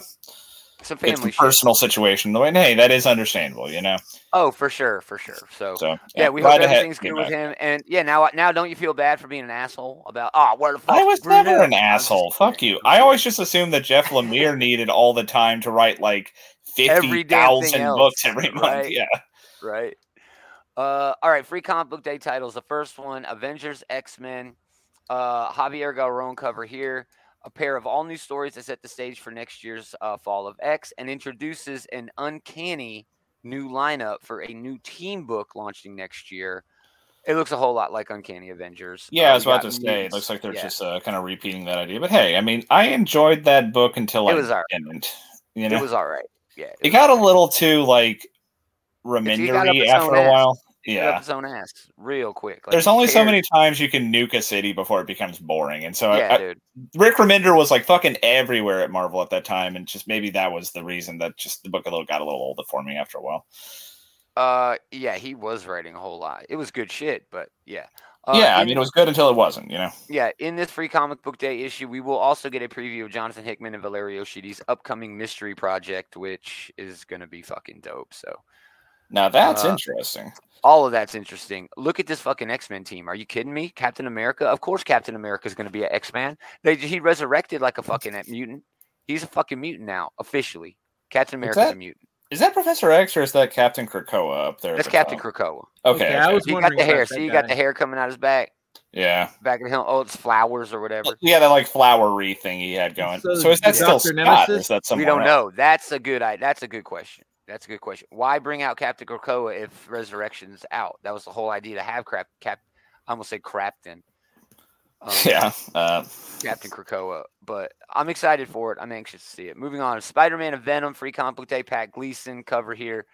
Speaker 2: some family
Speaker 3: personal situation. The way, hey, that is understandable, you know.
Speaker 2: Oh, for sure, for sure. So,
Speaker 3: So
Speaker 2: yeah, we
Speaker 3: glad
Speaker 2: hope everything's good with
Speaker 3: back.
Speaker 2: him. And yeah, now now don't you feel bad for being an asshole about oh where the fuck?
Speaker 3: I was
Speaker 2: Green
Speaker 3: never an asshole. Fuck you. I always just assumed that Jeff Lemire needed all the time to write like fifty thousand books every month.
Speaker 2: right?
Speaker 3: Yeah.
Speaker 2: right. Uh, all right, free comic book day titles. The first one, Avengers X Men. Uh, Javier Garrón cover here. A pair of all new stories that set the stage for next year's uh, Fall of X and introduces an uncanny new lineup for a new team book launching next year. It looks a whole lot like Uncanny Avengers.
Speaker 3: Yeah, I
Speaker 2: Uh,
Speaker 3: was about to say. It looks like they're
Speaker 2: Yeah.
Speaker 3: just uh, kind of repeating that idea. But hey, I mean, I enjoyed that book until
Speaker 2: It
Speaker 3: I
Speaker 2: was alright.
Speaker 3: didn't. You know,
Speaker 2: It was all right. Yeah.
Speaker 3: it
Speaker 2: was
Speaker 3: got a little too like Remindery after a while. Yeah,
Speaker 2: his own ass real quick.
Speaker 3: Like, There's only so many times you can nuke a city before it becomes boring, and so
Speaker 2: yeah,
Speaker 3: I,
Speaker 2: dude.
Speaker 3: Rick Remender was like fucking everywhere at Marvel at that time, and just maybe that was the reason that just the book a little got a little old for me after a while.
Speaker 2: Uh, yeah, he was writing a whole lot. It was good shit, but yeah. Uh,
Speaker 3: yeah, I mean, it was good until it wasn't, you know?
Speaker 2: Yeah, in this free comic book day issue, we will also get a preview of Jonathan Hickman and Valerio Schiti's upcoming mystery project, which is going to be fucking dope. So,
Speaker 3: now that's uh, interesting.
Speaker 2: All of that's interesting. Look at this fucking X Men team. Are you kidding me? Captain America? Of course, Captain America is going to be an X Man. They he resurrected like a fucking mutant. He's a fucking mutant now, officially. Captain America's a mutant.
Speaker 3: Is that Professor X or is that Captain Krakoa up there?
Speaker 2: That's Captain Krakoa.
Speaker 3: Okay, okay. I
Speaker 2: was he got the hair. See, you got the hair coming out his back.
Speaker 3: Yeah,
Speaker 2: back of him. Oh, it's flowers or whatever.
Speaker 3: Yeah, that like flowery thing he had going. So, so is that still Scott? Nemesis? Or is that
Speaker 2: We don't else? know. That's a good. That's a good question. That's a good question. Why bring out Captain Krakoa if Resurrection's out? That was the whole idea to have Crap Cap. I almost say Crapton.
Speaker 3: Um, yeah, uh,
Speaker 2: Captain Krakoa. But I'm excited for it. I'm anxious to see it. Moving on, Spider-Man and Venom, free comic day. Pat Gleason cover here.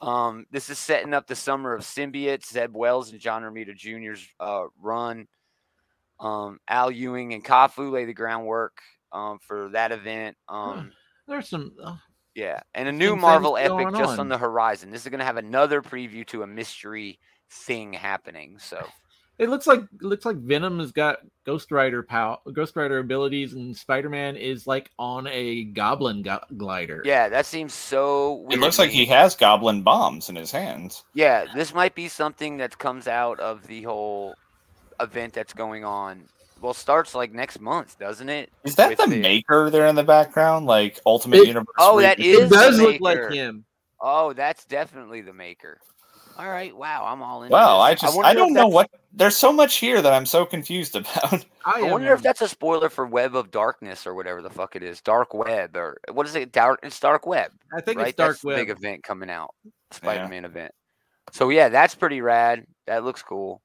Speaker 2: Um, this is setting up the summer of symbiotes. Zeb Wells and John Romita Jr.'s uh, run. Um, Al Ewing and Cafu lay the groundwork um, for that event. Um,
Speaker 1: There's some. Uh,
Speaker 2: yeah, and a new Marvel epic just on. on the horizon. This is going to have another preview to a mystery thing happening. So
Speaker 1: it looks like it looks like Venom has got Ghost Rider power, Ghost Rider abilities, and Spider Man is like on a Goblin go- glider.
Speaker 2: Yeah, that seems so.
Speaker 3: It looks like he has Goblin bombs in his hands.
Speaker 2: Yeah, this might be something that comes out of the whole event that's going on. Well, starts like next month, doesn't it?
Speaker 3: Is that the, the, Maker there in the background, like Ultimate it, Universe?
Speaker 2: Oh, that is.
Speaker 1: It does look like him.
Speaker 2: Oh, that's definitely the Maker. All right. Wow. I'm all in.
Speaker 3: Wow. I just I, I don't know what. There's so much here that I'm so confused about.
Speaker 2: I, I wonder if that's a spoiler for Web of Darkness or whatever the fuck it is. Dark Web or what is it? Dark. It's Dark Web.
Speaker 1: I think
Speaker 2: right?
Speaker 1: it's Dark
Speaker 2: that's
Speaker 1: Web.
Speaker 2: Big event coming out. Spider-Man yeah. event. So yeah, that's pretty rad. That looks cool.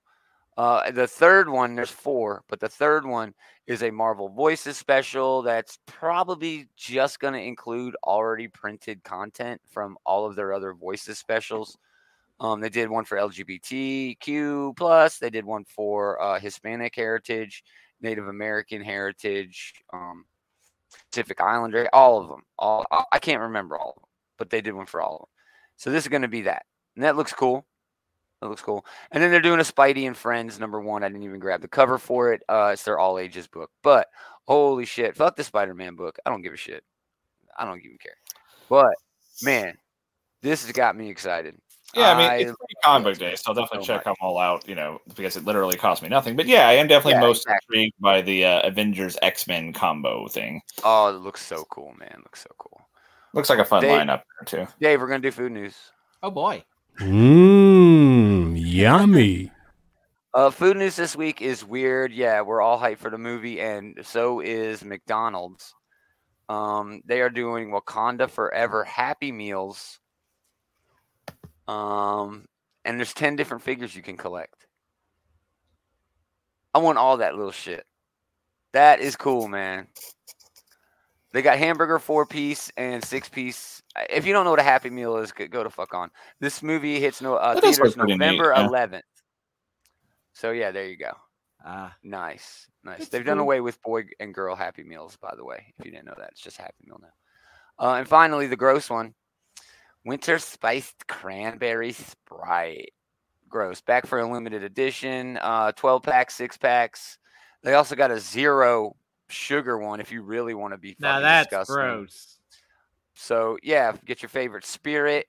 Speaker 2: Uh, the third one, there's four, but the third one is a Marvel Voices special that's probably just going to include already printed content from all of their other Voices specials. Um, they did one for LGBTQ plus. They did one for uh, Hispanic heritage, Native American heritage, um, Pacific Islander, all of them. All I can't remember all of them, but they did one for all of them. So this is going to be that, and that looks cool. That looks cool. And then they're doing a Spidey and Friends number one. I didn't even grab the cover for it. Uh, it's their all ages book, but holy shit, fuck the Spider Man book. I don't give a shit. I don't even care. But man, this has got me excited.
Speaker 3: Yeah, I mean, I, it's pretty comic book day, so I'll definitely so check much. them all out, you know, because it literally cost me nothing. But yeah, I am definitely yeah, most exactly. intrigued by the uh, Avengers X Men combo thing.
Speaker 2: Oh, it looks so cool, man. It looks so cool.
Speaker 3: Looks like a fun Dave, lineup there, too.
Speaker 2: Dave, we're going to do food news.
Speaker 1: Oh, boy.
Speaker 4: Mmm, yummy.
Speaker 2: Uh, food news this week is weird. Yeah, we're all hyped for the movie, and so is McDonald's. Um, they are doing Wakanda Forever Happy Meals um, and there's 10 different figures you can collect. I want all that little shit. That is cool, man. They got hamburger four piece and six piece. If you don't know what a Happy Meal is, go to fuck on. This movie hits no uh, theaters November neat, 11th. So yeah, there you go. Ah, uh, nice, nice. They've cool. done away with boy and girl Happy Meals, by the way. If you didn't know that, it's just Happy Meal now. Uh, and finally, the gross one. Winter spiced cranberry sprite. Gross. Back for a limited edition. Uh, 12 packs, six packs. They also got a zero sugar one if you really want to be now that's disgusting.
Speaker 1: gross.
Speaker 2: So yeah, get your favorite spirit,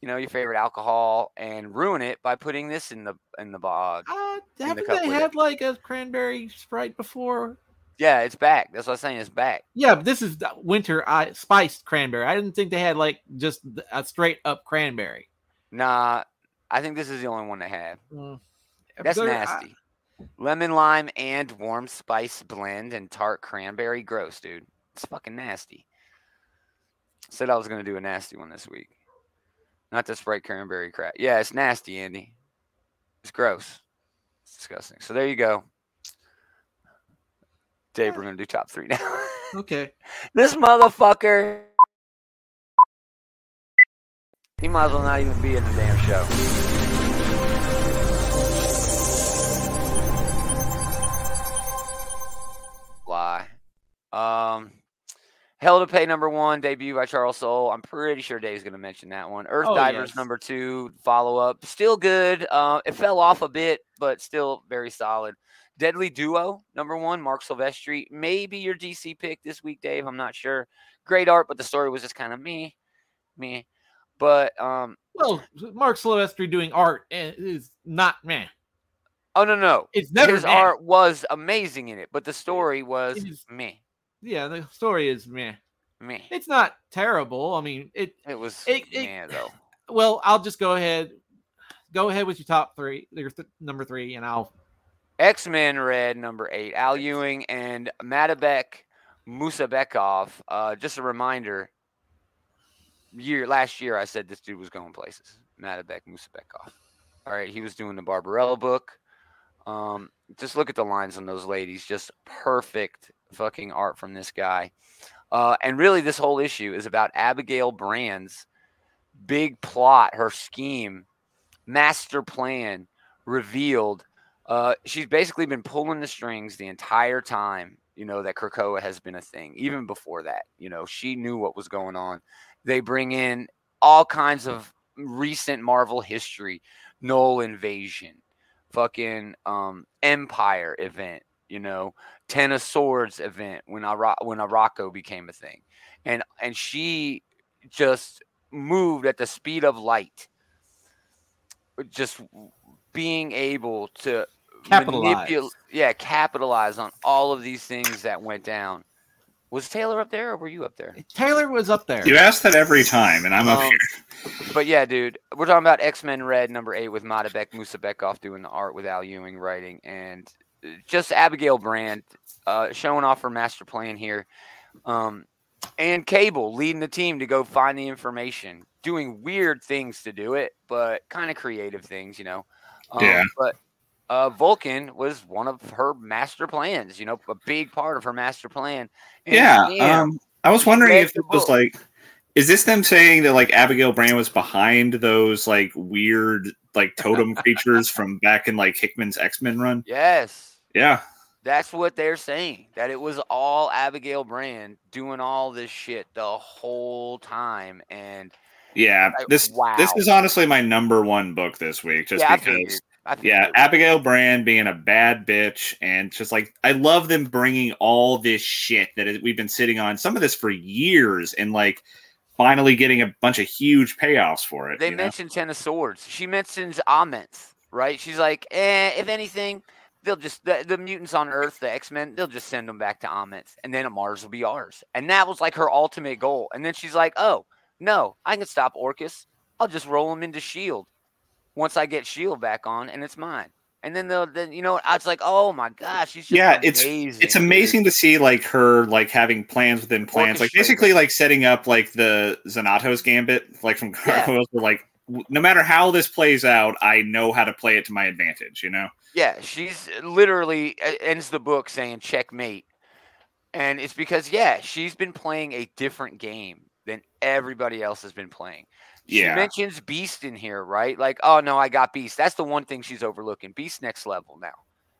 Speaker 2: you know, your favorite alcohol, and ruin it by putting this in the in the bog.
Speaker 1: Uh, haven't the they had like a cranberry sprite before?
Speaker 2: Yeah, it's back. That's what I'm saying. It's back.
Speaker 1: Yeah, but this is winter I, spiced cranberry. I didn't think they had like just a straight up cranberry.
Speaker 2: Nah, I think this is the only one they have. Mm. That's nasty. I, Lemon lime and warm spice blend and tart cranberry. Gross, dude. It's fucking nasty. Said I was gonna do a nasty one this week. Not the Sprite cranberry crap. Yeah, it's nasty, Andy. It's gross. It's disgusting. So there you go. Dave, we're gonna do top three now.
Speaker 1: okay.
Speaker 2: This motherfucker He might as well not even be in the damn show. Why? Um, Hell to Pay number one, debut by Charles Soule. I'm pretty sure Dave's going to mention that one. Earth
Speaker 1: Oh,
Speaker 2: Divers
Speaker 1: yes.
Speaker 2: number two, follow up. Still good. Uh, it fell off a bit, but still very solid. Deadly Duo number one, Marc Silvestri. Maybe your DC pick this week, Dave. I'm not sure. Great art, but the story was just kind of me, me. But um,
Speaker 1: Well, Marc Silvestri doing art eh, is not man.
Speaker 2: oh no, no,
Speaker 1: It's never
Speaker 2: his art was amazing in it, but the story was me,
Speaker 1: Yeah, the story is meh.
Speaker 2: me.
Speaker 1: It's not terrible. I mean, it.
Speaker 2: It was
Speaker 1: it- it-
Speaker 2: though.
Speaker 1: Well, I'll just go ahead. Go ahead with your top three, your th- number three, and I'll.
Speaker 2: X Men Red number eight, Al Ewing and Madibek Musabekov. Uh, just a reminder. Year last year, I said this dude was going places. Madibek Musabekov. All right, he was doing the Barbarella book. Um, just look at the lines on those ladies. Just perfect fucking art from this guy. Uh, and really, this whole issue is about Abigail Brand's big plot, her scheme, master plan revealed uh, she's basically been pulling the strings the entire time, you know, that Krakoa has been a thing. Even before that, you know, she knew what was going on. They bring in all kinds of recent Marvel history, Null invasion, fucking um, Empire event, you know, Ten of Swords event when Ara- when Arakko became a thing, and and she just moved at the speed of light, just being able to
Speaker 1: Capitalize.
Speaker 2: manipul- yeah, capitalize on all of these things that went down. Was Taylor up there or were you up there?
Speaker 1: Taylor was up there.
Speaker 3: You ask that every time, and I'm up
Speaker 2: Um,
Speaker 3: here.
Speaker 2: But yeah, dude, we're talking about X Men Red number eight with Madibek Musabekov doing the art with Al Ewing writing, and just Abigail Brand uh, showing off her master plan here, um, and Cable leading the team to go find the information, doing weird things to do it, but kind of creative things, you know. Um,
Speaker 3: Yeah.
Speaker 2: But uh, Vulcan was one of her master plans, you know, a big part of her master plan. And
Speaker 3: Yeah. Um, I was wondering if it was like, is this them saying that like Abigail Brand was behind those like weird like totem creatures from back in like Hickman's X Men run?
Speaker 2: yes.
Speaker 3: Yeah.
Speaker 2: That's what they're saying. That it was all Abigail Brand doing all this shit the whole time. And
Speaker 3: Yeah.
Speaker 2: Like,
Speaker 3: This
Speaker 2: wow.
Speaker 3: this is honestly my number one book this week, just
Speaker 2: yeah,
Speaker 3: because. Yeah. Abigail Brand being a bad bitch, and just like I love them bringing all this shit that we've been sitting on, some of this for years, and like finally getting a bunch of huge payoffs for it.
Speaker 2: They
Speaker 3: know?
Speaker 2: mentioned Ten of Swords. She mentions Amenth, right? She's like, eh, if anything, they'll just the, the mutants on Earth, the X Men, they'll just send them back to Amenth, and then Mars will be ours. And that was like her ultimate goal. And then she's like, oh no, I can stop Orcus. I'll just roll him into Shield once I get Shield back on, and it's mine. And then they'll, then you know, I was like, oh my gosh, she's just
Speaker 3: Yeah, it's-
Speaker 2: amazing.
Speaker 3: it's
Speaker 2: dude.
Speaker 3: amazing to see like her like having plans within plans, like basically like setting up like the Xanatos gambit, like from. Gargoyles, like no matter how this plays out, I know how to play it to my advantage. You know?
Speaker 2: Yeah, she's literally uh, ends the book saying checkmate. And it's because, yeah, she's been playing a different game than everybody else has been playing. She
Speaker 3: Yeah.
Speaker 2: mentions Beast in here, right? Like, oh no, I got Beast. That's the one thing she's overlooking. Beast next level now.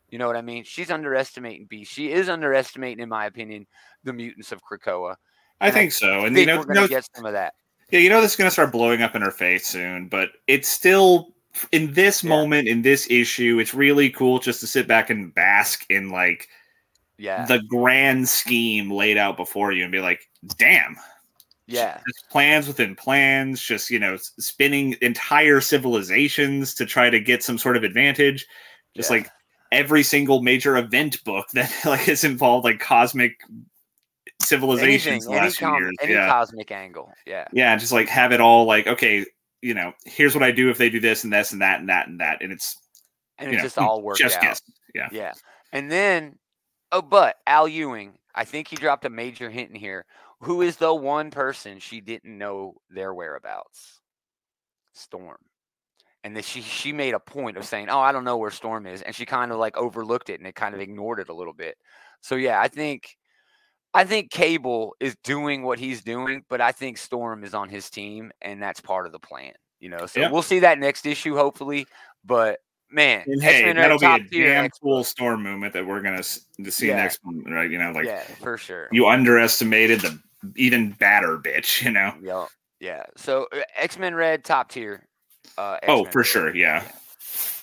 Speaker 2: You know what I mean? She's underestimating Beast. She is underestimating, in my opinion, the mutants of Krakoa.
Speaker 3: I
Speaker 2: And I
Speaker 3: think so. And
Speaker 2: think
Speaker 3: you know,
Speaker 2: we're gonna
Speaker 3: no-
Speaker 2: get some of that.
Speaker 3: Yeah, you know this is gonna start blowing up in her face soon, but it's still in this
Speaker 2: Yeah.
Speaker 3: moment in this issue, it's really cool just to sit back and bask in like
Speaker 2: Yeah.
Speaker 3: the grand scheme laid out before you and be like, damn.
Speaker 2: yeah.
Speaker 3: Just plans within plans, just you know, spinning entire civilizations to try to get some sort of advantage. Just
Speaker 2: Yeah.
Speaker 3: like every single major event book that like is involved like cosmic civilizations
Speaker 2: Anything, any, com-
Speaker 3: years.
Speaker 2: any
Speaker 3: yeah.
Speaker 2: cosmic angle. Yeah.
Speaker 3: yeah, just like have it all like, okay, you know, here's what I do if they do this and this and that and that and that. And it's
Speaker 2: And it
Speaker 3: know,
Speaker 2: just all worked
Speaker 3: just
Speaker 2: out.
Speaker 3: guess. Yeah.
Speaker 2: Yeah. And then, oh, but Al Ewing, I think he dropped a major hint in here. Who is the one person she didn't know their whereabouts? Storm. And that she she made a point of saying, "Oh, I don't know where Storm is," and she kind of like overlooked it and it kind of ignored it a little bit. So yeah, I think I think Cable is doing what he's doing, but I think Storm is on his team, and that's part of the plan. You know, so
Speaker 3: Yep.
Speaker 2: we'll see that next issue, hopefully. But man,
Speaker 3: And hey, that'll be a damn
Speaker 2: X-
Speaker 3: cool storm movement that we're gonna to see
Speaker 2: Yeah.
Speaker 3: next month, right? You know, like
Speaker 2: yeah, for sure.
Speaker 3: you underestimated the even badder bitch. You know.
Speaker 2: Yeah, yeah. So X Men Red top tier. Uh,
Speaker 3: Oh,
Speaker 2: X-Men
Speaker 3: for
Speaker 2: Red.
Speaker 3: sure. Yeah.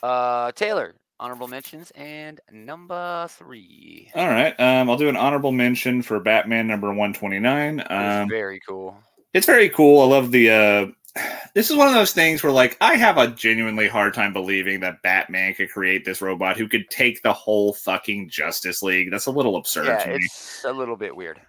Speaker 2: Uh, Taylor, honorable mentions, and number three.
Speaker 3: All right. Um, I'll do an honorable mention for Batman number one twenty nine. Um,
Speaker 2: very cool.
Speaker 3: it's very cool. I love the. uh This is one of those things where, like, I have a genuinely hard time believing that Batman could create this robot who could take the whole fucking Justice League. That's a little absurd
Speaker 2: Yeah,
Speaker 3: to me.
Speaker 2: it's a little bit weird.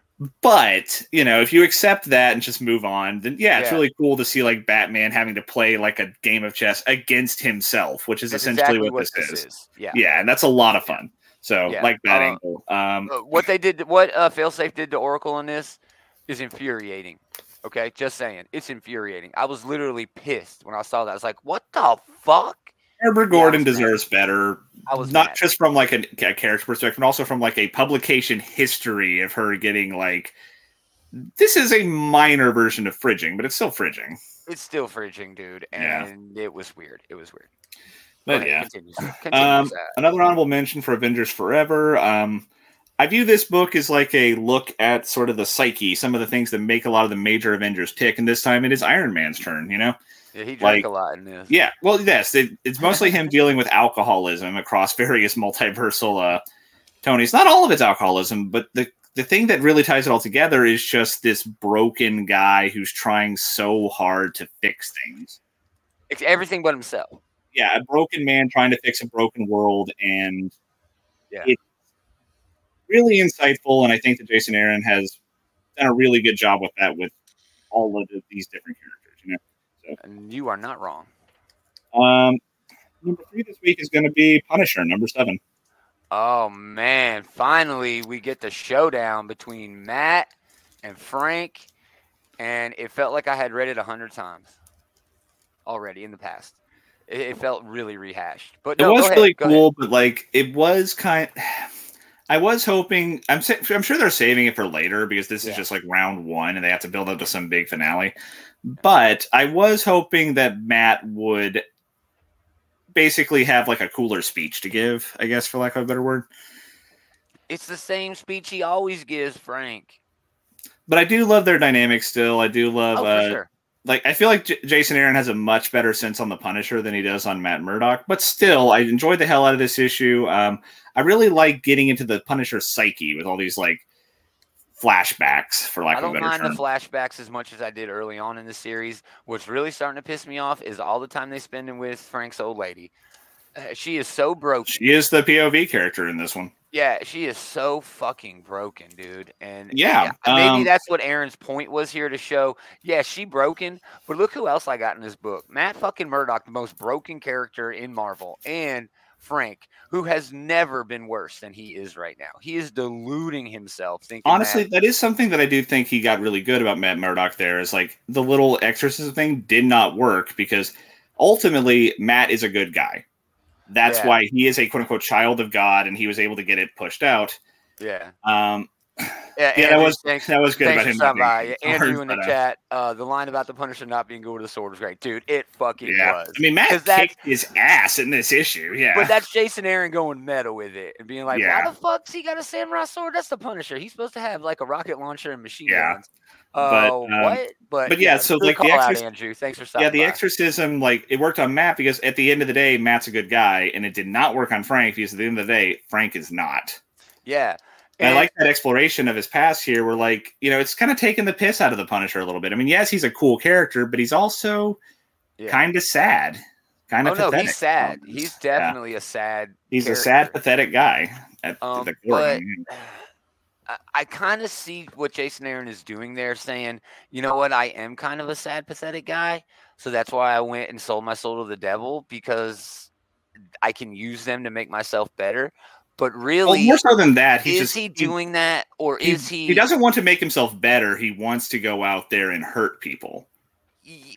Speaker 3: But you know, if you accept that and just move on, then yeah, it's
Speaker 2: Yeah.
Speaker 3: really cool to see like Batman having to play like a game of chess against himself, which is
Speaker 2: That's
Speaker 3: essentially
Speaker 2: exactly
Speaker 3: what, this, is.
Speaker 2: Yeah.
Speaker 3: Yeah, and that's a lot of fun. So
Speaker 2: Yeah.
Speaker 3: like that
Speaker 2: Uh,
Speaker 3: angle. Um,
Speaker 2: Uh, what they did, what uh, Failsafe did to Oracle on this is infuriating. Okay, just saying, it's infuriating. I was literally pissed when I saw that. I was like, "What the fuck?" I
Speaker 3: Gordon
Speaker 2: mad.
Speaker 3: deserves better.
Speaker 2: I was
Speaker 3: not
Speaker 2: mad.
Speaker 3: just from like a, a character perspective, but also from like a publication history of her getting like. This is a minor version of fridging, but it's still fridging.
Speaker 2: It's still fridging, dude,
Speaker 3: Yeah.
Speaker 2: and it was weird. It was weird.
Speaker 3: But yeah,
Speaker 2: continue, sir. Continue,
Speaker 3: Um, another honorable mention for Avengers Forever. Um, I view this book as like a look at sort of the psyche, some of the things that make a lot of the major Avengers tick. And this time it is Iron Man's turn, you know?
Speaker 2: Yeah, he drank
Speaker 3: like-
Speaker 2: a lot in this.
Speaker 3: Yeah. Well, yes, it, it's mostly him dealing with alcoholism across various multiversal uh, Tonys. Not all of it's alcoholism, but the the thing that really ties it all together is just this broken guy who's trying so hard to fix things.
Speaker 2: It's everything but himself.
Speaker 3: yeah, a broken man trying to fix a broken world, and
Speaker 2: Yeah.
Speaker 3: it's really insightful. And I think that Jason Aaron has done a really good job with that with all of the, these different characters. You
Speaker 2: And you are not wrong.
Speaker 3: um, number three this week is going to be Punisher, number seven.
Speaker 2: Oh man, finally we get the showdown between Matt and Frank, and it felt like I had read it a hundred times already in the past. It, it felt really rehashed, but
Speaker 3: It was
Speaker 2: ahead,
Speaker 3: really
Speaker 2: go ahead.
Speaker 3: cool, but like it was kind. I was hoping. I'm. I'm sure they're saving it for later because this is just like round one, and they have to build up to some big finale. But I was hoping that Matt would basically have like a cooler speech to give. I guess, for lack of a better word.
Speaker 2: It's the same speech he always gives, Frank.
Speaker 3: But I do love their dynamic still. I do love.
Speaker 2: Oh,
Speaker 3: uh,
Speaker 2: sure.
Speaker 3: like I feel like J- Jason Aaron has a much better sense on the Punisher than he does on Matt Murdock. But still, I enjoyed the hell out of this issue. Um, I really like getting into the Punisher psyche with all these like flashbacks, for lack
Speaker 2: I don't mind
Speaker 3: term.
Speaker 2: the flashbacks as much as I did early on in the series. What's really starting to piss me off is all the time they spending with Frank's old lady. Uh, she is so broken.
Speaker 3: she is the POV character in this one.
Speaker 2: Yeah, she is so fucking broken, dude. And
Speaker 3: Yeah,
Speaker 2: maybe
Speaker 3: um,
Speaker 2: that's what Aaron's point was here to show. Yeah, she broken, but look who else I got in this book. Matt fucking Murdock, the most broken character in Marvel, and Frank, who has never been worse than he is right now. He is deluding himself, thinking
Speaker 3: Honestly,
Speaker 2: that-
Speaker 3: that is something that I do think he got really good about Matt Murdock. There is like the little exorcism thing did not work because ultimately Matt is a good guy. That's
Speaker 2: Yeah.
Speaker 3: why he is a quote unquote child of God, and he was able to get it pushed out.
Speaker 2: yeah,
Speaker 3: Um,
Speaker 2: yeah.
Speaker 3: yeah, that was
Speaker 2: thanks,
Speaker 3: that was good
Speaker 2: thanks
Speaker 3: about
Speaker 2: for
Speaker 3: him.
Speaker 2: by.
Speaker 3: being
Speaker 2: Andrew in the
Speaker 3: uh,
Speaker 2: chat, uh, the line about the Punisher not being good with the sword was great, dude. It fucking
Speaker 3: Yeah,
Speaker 2: was.
Speaker 3: I mean Matt kicked his ass in this issue. Yeah,
Speaker 2: But that's Jason Aaron going meta with it and being like,
Speaker 3: Yeah.
Speaker 2: why the fuck's he got a samurai sword? That's the Punisher. He's supposed to have like a rocket launcher and machine
Speaker 3: Yeah.
Speaker 2: guns. Oh,
Speaker 3: um,
Speaker 2: what? But,
Speaker 3: but yeah, so,
Speaker 2: good
Speaker 3: like, the
Speaker 2: call out,
Speaker 3: exorc-
Speaker 2: Andrew. Thanks for stopping
Speaker 3: yeah, the
Speaker 2: by.
Speaker 3: exorcism like it worked on Matt because at the end of the day, Matt's a good guy, and it did not work on Frank because at the end of the day, Frank is not.
Speaker 2: Yeah.
Speaker 3: And I like that exploration of his past here, where like you know it's kind of taking the piss out of the Punisher a little bit. I mean, yes, he's a cool character, but he's also
Speaker 2: Yeah.
Speaker 3: kind of sad, kind of.
Speaker 2: Oh
Speaker 3: of
Speaker 2: no, he's sad. He's
Speaker 3: Yeah.
Speaker 2: definitely a sad.
Speaker 3: he's a sad, pathetic guy at
Speaker 2: Um,
Speaker 3: the core.
Speaker 2: but- I, I kind of see what Jason Aaron is doing there, saying, you know what, I am kind of a sad, pathetic guy. So that's why I went and sold my soul to the devil because I can use them to make myself better. But
Speaker 3: Well,
Speaker 2: really,
Speaker 3: more so than that, he's
Speaker 2: is
Speaker 3: just
Speaker 2: he doing that or
Speaker 3: he,
Speaker 2: is he?
Speaker 3: he doesn't want to make himself better. He wants to go out there and hurt people.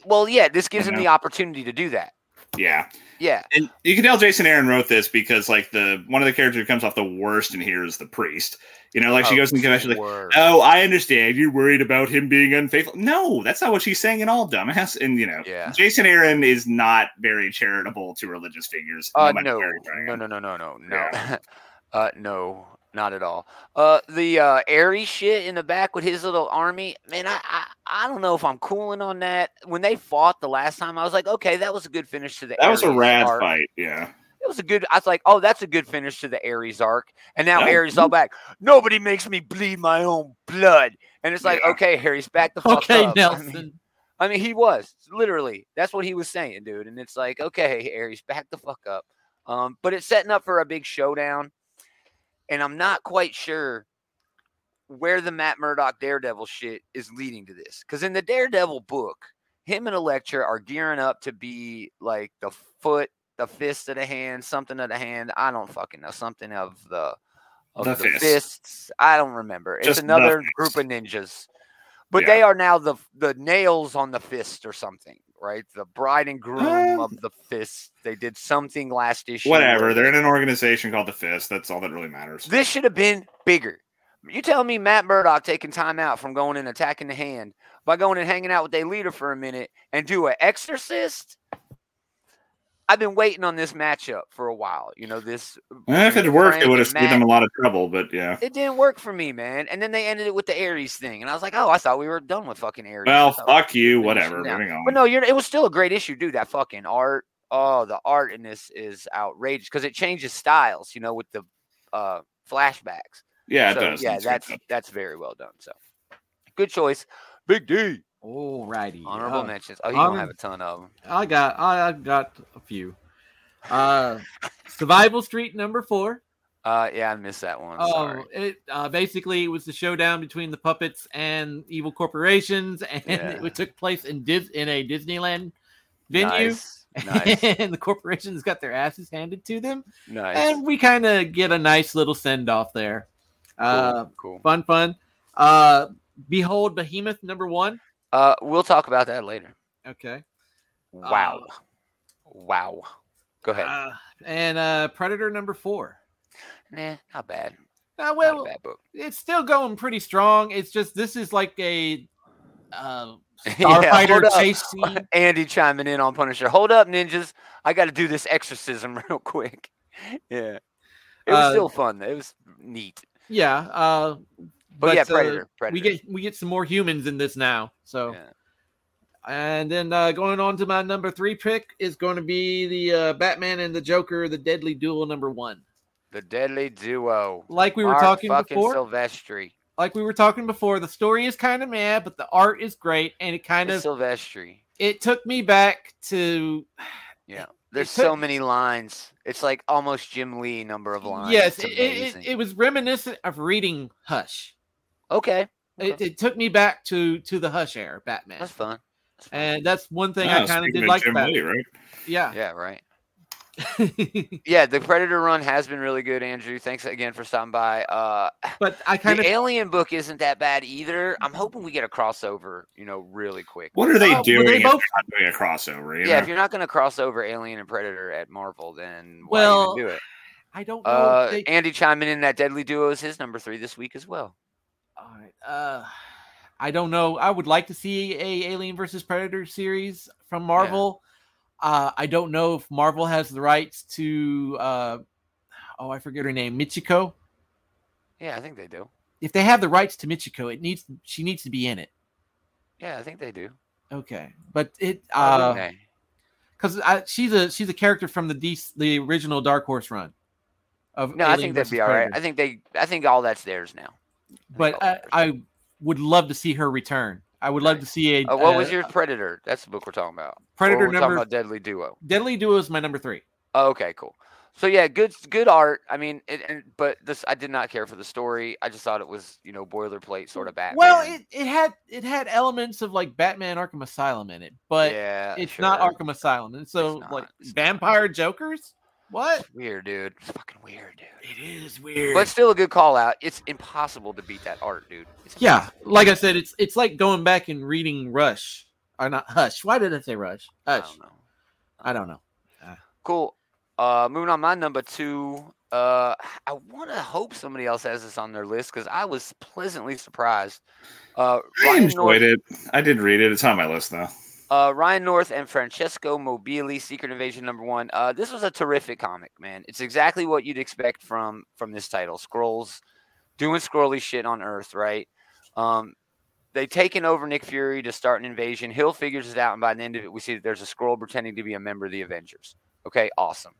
Speaker 2: Well, yeah, this gives
Speaker 3: You
Speaker 2: him
Speaker 3: know?
Speaker 2: the opportunity to do that.
Speaker 3: Yeah.
Speaker 2: Yeah,
Speaker 3: And you can tell Jason Aaron wrote this because like the one of the characters who comes off the worst in here is the priest. You know, like she
Speaker 2: Oh,
Speaker 3: goes in the convention like, "Oh, I understand. You're worried about him being unfaithful." No, that's not what she's saying at all, dumbass. And you know,
Speaker 2: Yeah.
Speaker 3: Jason Aaron is not very charitable to religious figures.
Speaker 2: Uh, no,
Speaker 3: where
Speaker 2: no, no, no, no, no, no. uh, no, not at all. Uh, the uh, Ares shit in the back with his little army, man. I, I, I don't know if I'm cooling on that. When they fought the last time, I was like, okay, that was a good finish to the.
Speaker 3: That was a
Speaker 2: Ares
Speaker 3: rad
Speaker 2: arc.
Speaker 3: fight. Yeah.
Speaker 2: It was a good. I was like, oh, that's a good finish to the Ares arc. And now
Speaker 3: Yeah.
Speaker 2: Ares all back. Nobody makes me bleed my own blood. And it's like,
Speaker 3: Yeah.
Speaker 2: okay, Harry's back the fuck
Speaker 1: Okay,
Speaker 2: up. I
Speaker 1: Nelson.
Speaker 2: mean, I mean, he was literally. That's what he was saying, dude. And it's like, okay, Ares, back the fuck up. Um, but it's setting up for a big showdown, and I'm not quite sure where the Matt Murdock Daredevil shit is leading to this. Because in the Daredevil book, him and Elektra are gearing up to be like the foot, the fist of the hand, something of the hand. I don't fucking know. Something of the of
Speaker 3: The
Speaker 2: the,
Speaker 3: fist.
Speaker 2: fists. I don't remember. It's
Speaker 3: Just the
Speaker 2: another group of ninjas. But
Speaker 3: Yeah.
Speaker 2: they are now the the nails on the fist or something, right? The bride and groom
Speaker 3: Uh,
Speaker 2: of the fist. They did something last issue.
Speaker 3: Whatever. They're in an organization called the Fist. That's all that really matters.
Speaker 2: This should have been bigger. You tell me Matt Murdock taking time out from going and attacking the hand by going and hanging out with their leader for a minute and do an exorcist. I've been waiting on this matchup for a while. You know this.
Speaker 3: Eh, if it had worked, it would have saved them a lot of trouble. But yeah.
Speaker 2: It didn't work for me, man. And then they ended it with the Ares thing, and I was like, oh, I thought we were done with fucking Ares.
Speaker 3: Well, fuck you. Whatever. Moving on.
Speaker 2: But no, you're. It was still a great issue, dude. That fucking art. Oh, the art in this is outrageous because it changes styles. You know, with the uh flashbacks.
Speaker 3: yeah, it
Speaker 2: So,
Speaker 3: does.
Speaker 2: Yeah,
Speaker 3: good
Speaker 2: that's that's very well done. So, good choice, Big D.
Speaker 1: Alrighty.
Speaker 2: Honorable
Speaker 1: uh,
Speaker 2: mentions. Oh, you don't have a ton of them.
Speaker 1: I got I, I got a few. Uh Survival Street number four.
Speaker 2: Uh, yeah, I missed that one.
Speaker 1: Oh, it uh, basically it was the showdown between the puppets and evil corporations, and
Speaker 2: Yeah.
Speaker 1: it took place in Dis- in a Disneyland venue.
Speaker 2: Nice. Nice.
Speaker 1: and the corporations got their asses handed to them,
Speaker 2: nice.
Speaker 1: and we kind of get a nice little send off there. Uh,
Speaker 2: cool. cool.
Speaker 1: fun, fun. Uh, Behold Behemoth number one.
Speaker 2: Uh, we'll talk about that later.
Speaker 1: Okay.
Speaker 2: Wow. wow. Go ahead.
Speaker 1: Uh, and uh, Predator number four.
Speaker 2: nah, not bad.
Speaker 1: Uh,
Speaker 2: Not
Speaker 1: well,
Speaker 2: a bad book.
Speaker 1: it's still going pretty strong. It's just this is like a uh,
Speaker 2: Yeah,
Speaker 1: starfighter
Speaker 2: up.
Speaker 1: chase scene.
Speaker 2: Andy chiming in on Punisher. Hold up, ninjas. I got to do this exorcism real quick. Yeah. It was
Speaker 1: Uh,
Speaker 2: still fun. It was neat.
Speaker 1: Yeah. Uh,
Speaker 2: But, yeah,
Speaker 1: uh,
Speaker 2: Predator. Predator.
Speaker 1: we get we get some more humans in this now. So,
Speaker 2: Yeah.
Speaker 1: and then uh, going on to my number three pick is going to be the uh, Batman and the Joker, the Deadly Duel number one.
Speaker 2: the Deadly Duo.
Speaker 1: Like we were
Speaker 2: Mark
Speaker 1: talking
Speaker 2: fucking
Speaker 1: before,
Speaker 2: Silvestri.
Speaker 1: like we were talking before, the story is kind of mad, but the art is great, and it kind
Speaker 2: It's
Speaker 1: of
Speaker 2: Silvestri.
Speaker 1: it took me back to Yeah.
Speaker 2: There's
Speaker 1: took-
Speaker 2: so many lines. It's like almost Jim Lee number of lines.
Speaker 1: yes, it, it, it was reminiscent of reading Hush.
Speaker 2: Okay.
Speaker 1: It,
Speaker 2: Okay.
Speaker 1: it took me back to to the Hush air Batman,
Speaker 2: That's fun. That's fun.
Speaker 1: and that's one thing
Speaker 3: Oh,
Speaker 1: I kind of did like
Speaker 3: Jim
Speaker 1: about
Speaker 3: Lee,
Speaker 1: it.
Speaker 3: right?
Speaker 1: Yeah,
Speaker 2: yeah, right. Yeah, the Predator run has been really good, Andrew. Thanks again for stopping by. Uh,
Speaker 1: but I kind
Speaker 2: the
Speaker 1: of
Speaker 2: Alien book isn't that bad either. I'm hoping we get a crossover, you know, really quick.
Speaker 3: What are they
Speaker 1: Oh, well, they
Speaker 3: doing? if
Speaker 1: both-
Speaker 3: they're not doing a crossover. You
Speaker 2: yeah,
Speaker 3: know?
Speaker 2: if you're not going to cross over Alien and Predator at Marvel, then why
Speaker 1: Well,
Speaker 2: do it?
Speaker 1: I don't know.
Speaker 2: Uh,
Speaker 1: they,
Speaker 2: Andy chiming in that Deadly Duo is his number three this week as well.
Speaker 1: All right, uh, I don't know. I would like to see a Alien versus Predator series from Marvel. Uh, I don't know if Marvel has the rights to. Uh, oh, I forget her name, Machiko.
Speaker 2: Yeah, I think they do.
Speaker 1: If they have the rights to Machiko, it needs she needs to be in it.
Speaker 2: Yeah, I think they do.
Speaker 1: Okay, but it
Speaker 2: Oh,
Speaker 1: uh
Speaker 2: okay.
Speaker 1: because she's a she's a character from the the original Dark Horse run. Of
Speaker 2: No, I think that'd be all right. I think they. I think all that's theirs now. I think
Speaker 1: but I. I would love to see her return. I would love to see a
Speaker 2: Uh, what was
Speaker 1: uh,
Speaker 2: your Predator? That's the book we're talking about.
Speaker 1: Predator
Speaker 2: we're talking
Speaker 1: number
Speaker 2: about Deadly Duo.
Speaker 1: Deadly Duo is my number three.
Speaker 2: Oh, okay, cool. So yeah, good good art. I mean, it, and, but this I did not care for the story. I just thought it was you know boilerplate sort of Batman.
Speaker 1: Well, it, it had it had elements of like Batman Arkham Asylum in it, but
Speaker 2: yeah,
Speaker 1: it's not. Arkham Asylum. And so
Speaker 2: not,
Speaker 1: like
Speaker 2: it's not.
Speaker 1: vampire jokers? What?
Speaker 2: It's weird, dude. It's fucking weird, dude.
Speaker 1: It is weird.
Speaker 2: But still a good call out. It's impossible to beat that art, dude. It's
Speaker 1: yeah, like I said, it's it's like going back and reading Rush or not Hush. Why did I say Rush?
Speaker 2: I
Speaker 1: Hush.
Speaker 2: don't know.
Speaker 1: I don't know.
Speaker 2: Cool. Uh, moving on, my number two. Uh, I want to hope somebody else has this on their list because I was pleasantly surprised. Uh,
Speaker 1: I enjoyed
Speaker 2: North,
Speaker 1: it. I did read it. It's on my list though.
Speaker 2: Uh, Ryan North and Francesco Mobili, Secret Invasion number one. Uh, this was a terrific comic, man. It's exactly what you'd expect from from this title. Skrulls doing scrolly shit on Earth, right? Um, they taken over Nick Fury to start an invasion. Hill figures it out, and by the end of it, we see that there's a Skrull pretending to be a member of the Avengers. Okay, awesome.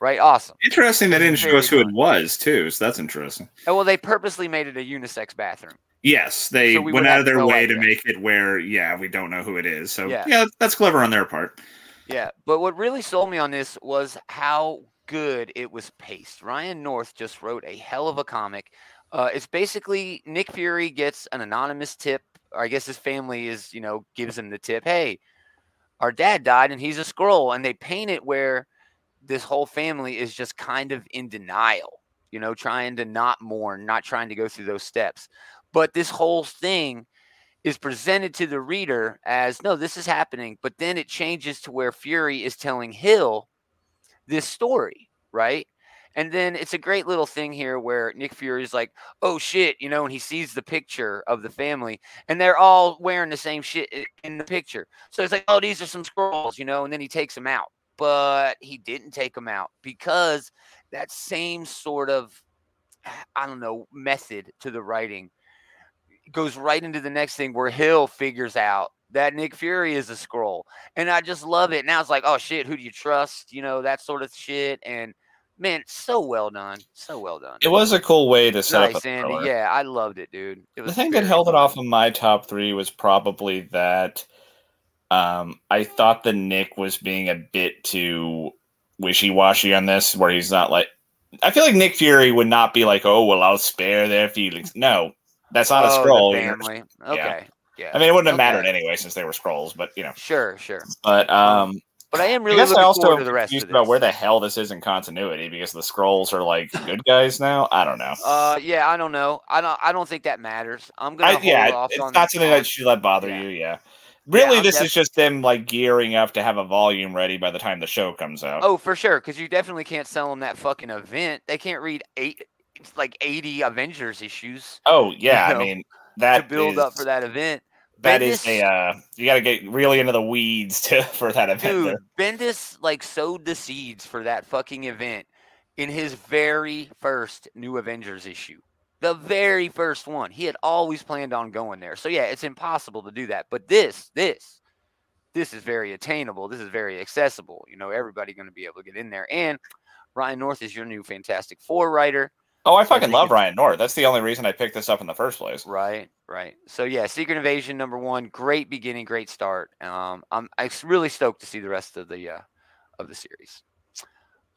Speaker 2: Right, awesome.
Speaker 1: Interesting they didn't show us who it was too, so that's interesting.
Speaker 2: And well, they purposely made it a unisex bathroom.
Speaker 1: Yes, they
Speaker 2: So we
Speaker 1: went out of their way to make it where, yeah, we don't know who it is. So
Speaker 2: Yeah.
Speaker 1: yeah, that's clever on their part.
Speaker 2: Yeah, but what really sold me on this was how good it was paced. Ryan North just wrote a hell of a comic. Uh, it's basically Nick Fury gets an anonymous tip, or I guess his family is, you know, gives him the tip. Hey, our dad died and he's a Skrull, and they paint it where this whole family is just kind of in denial, you know, trying to not mourn, not trying to go through those steps. But this whole thing is presented to the reader as no, this is happening. But then it changes to where Fury is telling Hill this story, right? And then it's a great little thing here where Nick Fury is like, oh shit, you know, and he sees the picture of the family and they're all wearing the same shit in the picture. So it's like, oh, these are some Skrulls, you know, and then he takes them out. But he didn't take them out because that same sort of, I don't know, method to the writing goes right into the next thing where Hill figures out that Nick Fury is a Skrull. And I just love it. Now it's like, oh shit, who do you trust? You know, that sort of shit. And man, so well done. So well done.
Speaker 3: It was a cool way to set up
Speaker 2: nice, Andy. Yeah, I loved it, dude. It
Speaker 3: The thing that held it off of my top three was probably that um, I thought that Nick was being a bit too wishy washy on this, where he's not like. I feel like Nick Fury would not be like, "Oh well, I'll spare their feelings." No, that's not
Speaker 2: Oh,
Speaker 3: a
Speaker 2: Skrull. Okay. Yeah.
Speaker 3: I mean, it wouldn't have
Speaker 2: Okay.
Speaker 3: mattered anyway since they were Skrulls, but you know.
Speaker 2: Sure, sure.
Speaker 3: But um,
Speaker 2: But I am
Speaker 3: I
Speaker 2: really
Speaker 3: guess I
Speaker 2: looking
Speaker 3: also
Speaker 2: forward to the rest of
Speaker 3: confused about where the hell this is in continuity because the Skrulls are like good guys now. I don't know.
Speaker 2: Uh, yeah, I don't know. I don't. I don't think that matters. I'm gonna
Speaker 3: I,
Speaker 2: hold
Speaker 3: yeah,
Speaker 2: off
Speaker 3: it's
Speaker 2: on
Speaker 3: not something that should let bother
Speaker 2: yeah.
Speaker 3: you. Yeah, really,
Speaker 2: I'm
Speaker 3: this
Speaker 2: def-
Speaker 3: is just them like gearing up to have a volume ready by the time the show comes out.
Speaker 2: Oh, for sure, because you definitely can't sell them that fucking event. They can't read eight, like eighty Avengers issues
Speaker 3: Oh, yeah,
Speaker 2: you
Speaker 3: I mean that
Speaker 2: to build up for that event.
Speaker 3: That is
Speaker 2: Bendis-
Speaker 3: a uh, you got to get really into the weeds to for that event.
Speaker 2: Dude,
Speaker 3: there.
Speaker 2: Bendis like sowed the seeds for that fucking event in his very first New Avengers issue. The very first one. He had always planned on going there. So yeah, it's impossible to do that. But this, this, this is very attainable. This is very accessible. You know, everybody going to be able to get in there. And Ryan North is your new Fantastic Four writer.
Speaker 3: Oh, I
Speaker 2: I
Speaker 3: fucking
Speaker 2: think
Speaker 3: love Ryan North. That's the only reason I picked this up in the first place.
Speaker 2: Right, right. So yeah, Secret Invasion number one, great beginning, great start. Um, I'm I'm really stoked to see the rest of the uh, of the series.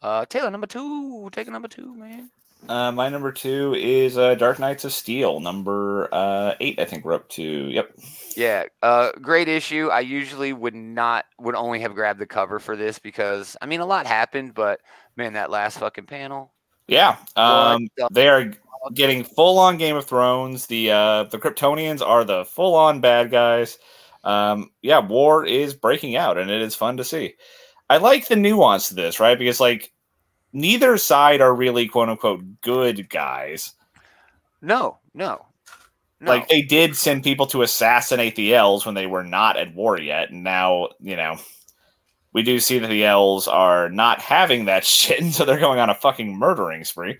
Speaker 2: Uh, Taylor, number two, take a number two, man.
Speaker 3: Uh, my number two is uh, Dark Knights of Steel, number uh, eight. I think we're up to. Yep.
Speaker 2: Yeah, uh, great issue. I usually would not would only have grabbed the cover for this because I mean a lot happened, but man, that last fucking panel.
Speaker 3: Yeah. Um, they are getting full on Game of Thrones. The uh, the Kryptonians are the full on bad guys. Um, yeah, war is breaking out, and it is fun to see. I like the nuance to this, right? Because like neither side are really quote unquote good guys.
Speaker 2: No, no, no.
Speaker 3: Like they did send people to assassinate the elves when they were not at war yet, and now you know we do see that the elves are not having that shit, and so they're going on a fucking murdering spree.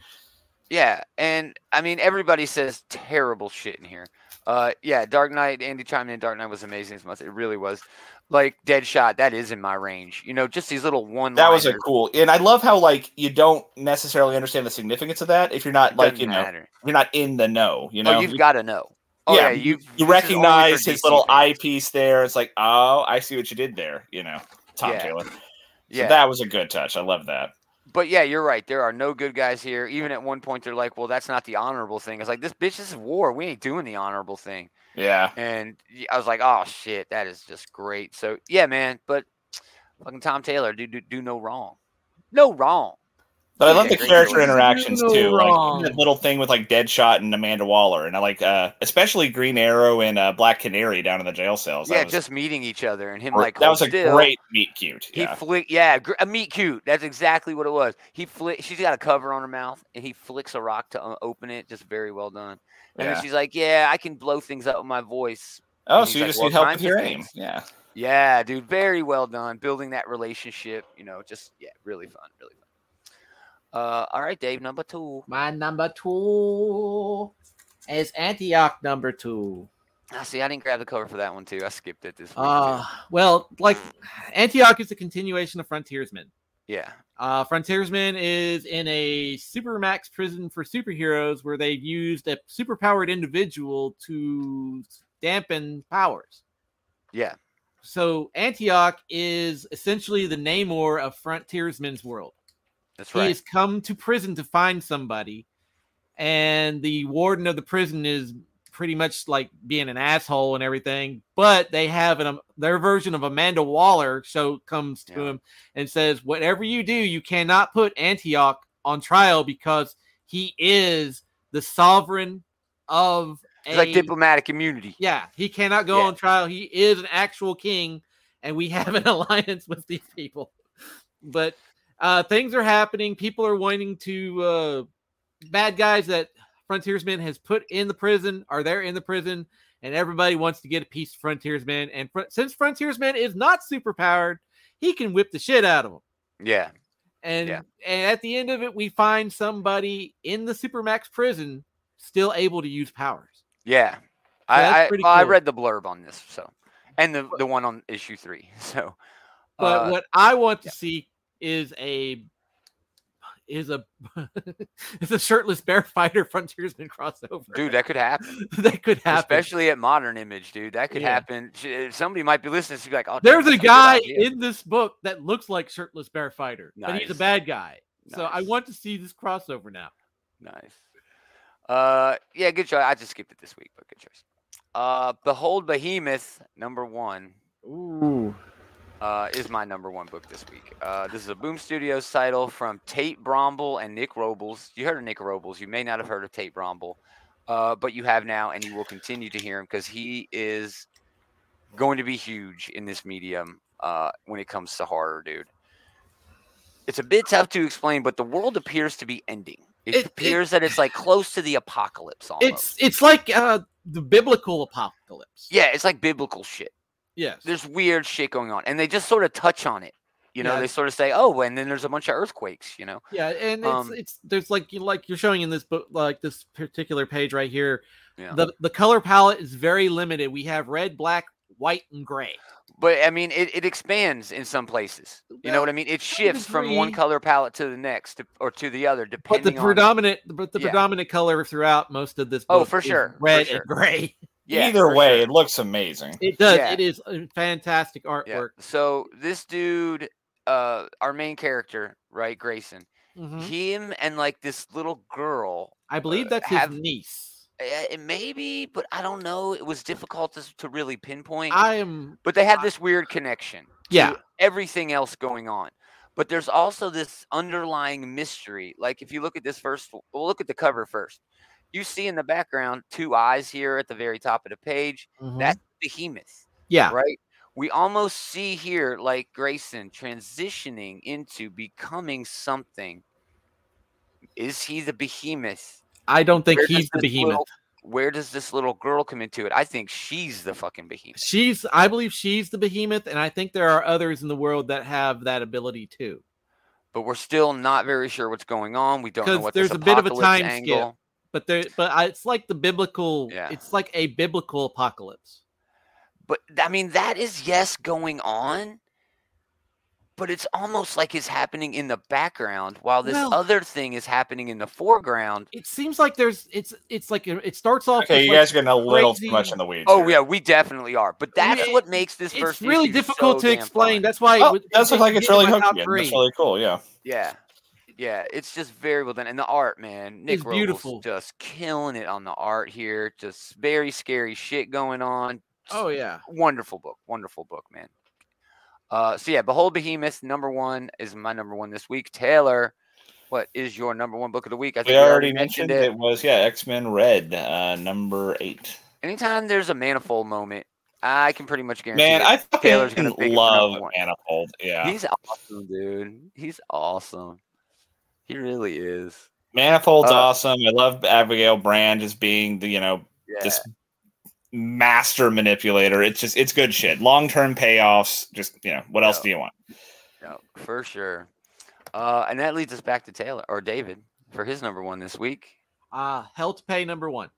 Speaker 2: Yeah, and I mean everybody says terrible shit in here. Uh, yeah, Dark Knight. Andy chimed in. Dark Knight was amazing this month. It really was. Like Deadshot, that is in my range. You know, just these little one.
Speaker 3: That was a cool, and I love how like you don't necessarily understand the significance of that if you're not like you know
Speaker 2: matter.
Speaker 3: you're not in the know. You know,
Speaker 2: oh, you've got to know. Oh,
Speaker 3: yeah,
Speaker 2: yeah,
Speaker 3: you,
Speaker 2: you
Speaker 3: recognize his little
Speaker 2: eye.
Speaker 3: eyepiece there. It's like, oh, I see what you did there. You know, Tom
Speaker 2: Yeah.
Speaker 3: Taylor. So
Speaker 2: Yeah,
Speaker 3: that was a good touch. I love that.
Speaker 2: but yeah, you're right. There are no good guys here. Even at one point, they're like, "Well, that's not the honorable thing." It's like this bitch this is war. We ain't doing the honorable thing.
Speaker 3: Yeah.
Speaker 2: And I was like, "Oh shit, that is just great." So yeah, man. But fucking Tom Taylor, do do, do no wrong. No wrong.
Speaker 5: But I love
Speaker 2: Yeah,
Speaker 5: the character
Speaker 2: choice.
Speaker 5: interactions
Speaker 1: No
Speaker 5: too.
Speaker 1: wrong.
Speaker 5: Like that little thing with like Deadshot and Amanda Waller, and I like uh especially Green Arrow and uh, Black Canary down in the jail cells.
Speaker 2: Yeah,
Speaker 5: was,
Speaker 2: just meeting each other and him
Speaker 5: gr-
Speaker 2: like
Speaker 5: that was a
Speaker 2: still.
Speaker 5: great meet cute.
Speaker 2: He
Speaker 5: Yeah.
Speaker 2: flick, yeah, gr- a meet cute. That's exactly what it was. He flick. She's got a cover on her mouth, and he flicks a rock to uh, open it. Just very well done. And
Speaker 5: Yeah.
Speaker 2: then she's like, "Yeah, I can blow things up with my voice."
Speaker 5: Oh,
Speaker 2: and
Speaker 5: so you
Speaker 2: like,
Speaker 5: just
Speaker 2: "Well,
Speaker 5: need help with your aim.
Speaker 2: things."
Speaker 5: Yeah.
Speaker 2: Yeah, dude, very well done. Building that relationship, you know, just yeah, really fun, really fun. Uh, all right, Dave, number two.
Speaker 1: My number two is Antioch number two.
Speaker 2: I see. I didn't grab the cover for that one too. I skipped it this week. too.
Speaker 1: Uh, well, like Antioch is a continuation of Frontiersman.
Speaker 2: yeah,
Speaker 1: Uh, Frontiersman is in a supermax prison for superheroes where they've used a superpowered individual to dampen powers.
Speaker 2: yeah,
Speaker 1: So Antioch is essentially the Namor of Frontiersman's world.
Speaker 2: That's
Speaker 1: He has come to prison to find somebody, and the warden of the prison is pretty much like being an asshole and everything. But they have an, um, their version of Amanda Waller show comes to
Speaker 2: Yeah.
Speaker 1: him and says, "Whatever you do, you cannot put Antioch on trial because he is the sovereign of a
Speaker 2: like diplomatic immunity.
Speaker 1: yeah, he cannot go
Speaker 2: Yeah.
Speaker 1: on trial. He is an actual king, and we have an alliance with these people. But uh, things are happening. People are wanting to uh, bad guys that Frontiersman has put in the prison are there in the prison, and everybody wants to get a piece of Frontiersman. And fr- since Frontiersman is not super powered, he can whip the shit out of them.
Speaker 2: Yeah,
Speaker 1: And
Speaker 2: Yeah.
Speaker 1: and at the end of it, we find somebody in the supermax prison still able to use powers.
Speaker 2: yeah.
Speaker 1: that's
Speaker 2: I I, well, I read the blurb on this, so and the the one on issue three. So,
Speaker 1: But
Speaker 2: uh,
Speaker 1: what I want to
Speaker 2: yeah.
Speaker 1: see is a is a is a shirtless bear fighter frontiersman crossover.
Speaker 2: dude, that could happen.
Speaker 1: that could happen.
Speaker 2: Especially at Modern Image, dude. That could
Speaker 1: Yeah.
Speaker 2: happen. Somebody might be listening to be like, "Oh, damn,
Speaker 1: There's a guy
Speaker 2: idea."
Speaker 1: in this book that looks like shirtless bear fighter, but he's a bad guy. So I want to see this crossover now.
Speaker 2: Nice. Uh, yeah, good choice. I just skipped it this week, but good choice. Uh, Behold Behemoth number one
Speaker 1: Ooh.
Speaker 2: Uh, is my number one book this week. Uh, this is a Boom Studios title from Tate Brombal and Nick Robles. You heard of Nick Robles. You may not have heard of Tate Brombal, uh, but you have now, and you will continue to hear him because he is going to be huge in this medium uh, when it comes to horror, dude. It's a bit tough to explain, but the world appears to be ending. It,
Speaker 1: It- it-
Speaker 2: appears that it's like close to the apocalypse almost.
Speaker 1: It's it's like uh the biblical apocalypse.
Speaker 2: yeah, it's like biblical shit.
Speaker 1: Yes.
Speaker 2: There's weird shit going on, and they just sort of touch on it. You know,
Speaker 1: Yeah.
Speaker 2: they sort of say, "Oh," and then there's a bunch of earthquakes. You know,
Speaker 1: Yeah, and it's
Speaker 2: Um,
Speaker 1: it's there's like you like you're showing in this book like this particular page right here.
Speaker 2: Yeah.
Speaker 1: The the color palette is very limited. We have red, black, white, and gray.
Speaker 2: but I mean, it, it expands in some places. You know what I mean? It shifts from one color palette to the next, to, or to the other, depending.
Speaker 1: But the predominant but the
Speaker 2: Yeah.
Speaker 1: predominant color throughout most of this
Speaker 2: Oh, for
Speaker 1: is
Speaker 2: sure, for
Speaker 1: red
Speaker 2: sure.
Speaker 1: and gray.
Speaker 2: Yeah,
Speaker 5: Either way,
Speaker 2: sure.
Speaker 5: it looks amazing.
Speaker 1: It does.
Speaker 2: Yeah.
Speaker 1: It is a fantastic
Speaker 2: Yeah.
Speaker 1: artwork.
Speaker 2: So this dude, uh, our main character, right, Grayson,
Speaker 1: Mhm.
Speaker 2: him and like this little girl
Speaker 1: I believe
Speaker 2: uh,
Speaker 1: that's his
Speaker 2: have-
Speaker 1: niece.
Speaker 2: Uh, it maybe, but I don't know. It was difficult to, to really pinpoint.
Speaker 1: I am
Speaker 2: but they have
Speaker 1: I-
Speaker 2: this weird connection. to
Speaker 1: Yeah.
Speaker 2: everything else going on. But there's also this underlying mystery. Like if you look at this first, we'll look at the cover first. You see in the background two eyes here at the very top of the page.
Speaker 1: mhm.
Speaker 2: That's Behemoth,
Speaker 1: yeah.
Speaker 2: right? We almost see here like Grayson transitioning into becoming something. Is he the Behemoth?
Speaker 1: I don't think
Speaker 2: Where
Speaker 1: he's the behemoth.
Speaker 2: little- where does this little girl come into it? I think she's the fucking behemoth.
Speaker 1: She's I believe she's the behemoth, and I think there are others in the world that have that ability too.
Speaker 2: But we're still not very sure what's going on. We don't know what
Speaker 1: there's a bit of a time skip.
Speaker 2: Angle.
Speaker 1: But there, but I, it's like the biblical.
Speaker 2: Yeah.
Speaker 1: It's like a biblical apocalypse.
Speaker 2: But I mean, that is yes going on, but it's almost like it's happening in the background while this
Speaker 1: Well-
Speaker 2: other thing is happening in the foreground.
Speaker 1: It seems like there's. It's it's like it starts off.
Speaker 5: Okay, you
Speaker 1: like-
Speaker 5: guys are getting a little too much in the weeds.
Speaker 2: Oh
Speaker 5: here.
Speaker 2: yeah, we definitely are. But that's
Speaker 1: it-
Speaker 2: what makes this
Speaker 1: It's
Speaker 2: first.
Speaker 1: really
Speaker 2: issue
Speaker 1: difficult
Speaker 2: so
Speaker 1: to explain.
Speaker 2: fun.
Speaker 1: That's why.
Speaker 5: Oh,
Speaker 1: it,
Speaker 5: does look
Speaker 1: it
Speaker 5: like it's
Speaker 1: didn't
Speaker 5: really
Speaker 1: in my
Speaker 5: hooked
Speaker 1: top
Speaker 5: you. really cool. Yeah.
Speaker 2: Yeah, yeah, it's just very well done, and the art, man, Nick
Speaker 1: It's
Speaker 2: Robles
Speaker 1: beautiful.
Speaker 2: just killing it on the art here. Just very scary shit going on.
Speaker 1: Oh yeah.
Speaker 2: wonderful book wonderful book man uh so yeah behold behemoth number one is my number one this week taylor what is your number one book of the week? I
Speaker 5: We already mentioned it. it. was yeah X Men Red uh, number eight.
Speaker 2: Anytime there's a manifold moment, I can pretty much guarantee.
Speaker 5: Man,
Speaker 2: it.
Speaker 5: I
Speaker 2: Taylor's gonna pick it for
Speaker 5: love
Speaker 2: number one.
Speaker 5: Manifold. Yeah,
Speaker 2: He's awesome, dude. He's awesome. He really is.
Speaker 5: Manifold's
Speaker 2: uh,
Speaker 5: awesome. I love Abigail Brand as being the you know
Speaker 2: Yeah.
Speaker 5: this master manipulator. It's just it's good shit. Long term payoffs. Just you know what else do you want?
Speaker 2: No, for sure. Uh, and that leads us back to Taylor or David for his number one this week.
Speaker 1: Uh, Hell to Pay number one.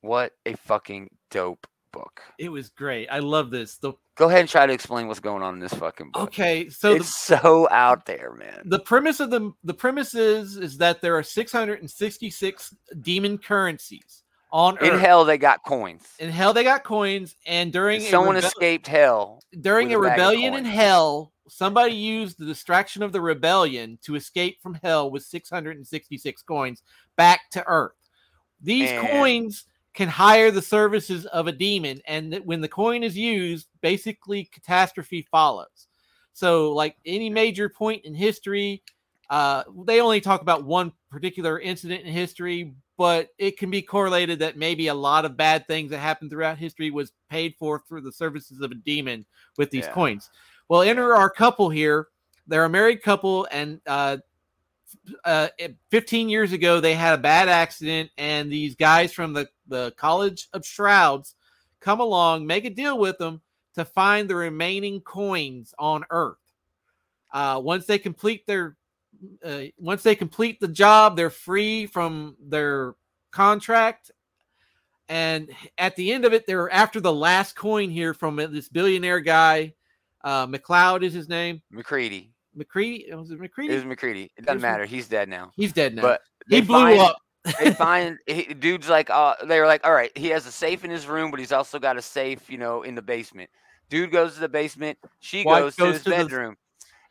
Speaker 2: What a fucking dope book.
Speaker 1: It was great. I love this. The
Speaker 2: Go ahead and try to explain what's going on in this fucking book.
Speaker 1: okay, so the,
Speaker 2: it's so out there, man.
Speaker 1: the premise of the the premise is is that there are 666 demon currencies on
Speaker 2: In
Speaker 1: Earth.
Speaker 2: hell, they got coins.
Speaker 1: in hell, they got coins, and during a
Speaker 2: Someone
Speaker 1: rebe-
Speaker 2: escaped hell.
Speaker 1: during a
Speaker 2: a
Speaker 1: rebellion in hell, somebody used the distraction of the rebellion to escape from hell with 666 coins back to Earth. These
Speaker 2: And-
Speaker 1: coins can hire the services of a demon, and when the coin is used, basically catastrophe follows. So, like any major point in history, uh, they only talk about one particular incident in history, but it can be correlated that maybe a lot of bad things that happened throughout history was paid for through the services of a demon with these
Speaker 2: Yeah.
Speaker 1: coins. Well, enter our couple here. They're a married couple, and uh, uh, 15 years ago, they had a bad accident, and these guys from the, the College of Shrouds come along, make a deal with them to find the remaining coins on Earth. Uh, once they complete their uh, once they complete the job, they're free from their contract. And at the end of it, they're after the last coin here from this billionaire guy. Uh, McLeod is his name.
Speaker 2: McCready.
Speaker 1: McCready was it McCready?
Speaker 2: It was McCready. It doesn't
Speaker 1: Here's-
Speaker 2: matter. He's dead now.
Speaker 1: He's dead now.
Speaker 2: But
Speaker 1: he blew
Speaker 2: find-
Speaker 1: up.
Speaker 2: they find he, dude's like uh they were like all right he has a safe in his room but he's also got a safe you know in the basement dude goes to the basement she
Speaker 1: Wife
Speaker 2: goes,
Speaker 1: goes
Speaker 2: to his
Speaker 1: to the-
Speaker 2: bedroom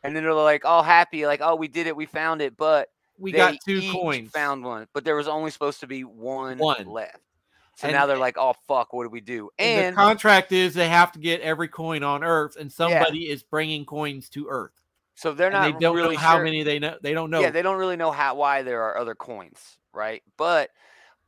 Speaker 2: and then they're like all happy like oh we did it we found it but
Speaker 1: we
Speaker 2: they
Speaker 1: got two coins.
Speaker 2: found one but there was only supposed to be one,
Speaker 1: One.
Speaker 2: left so
Speaker 1: And-
Speaker 2: now they're like oh fuck what do we do
Speaker 1: And
Speaker 2: and
Speaker 1: the contract is they have to get every coin on Earth, and somebody is bringing coins to Earth.
Speaker 2: So they're
Speaker 1: And
Speaker 2: not
Speaker 1: they don't
Speaker 2: really
Speaker 1: know how
Speaker 2: sure.
Speaker 1: many they know. They don't know.
Speaker 2: Yeah, they don't really know how why there are other coins, right? But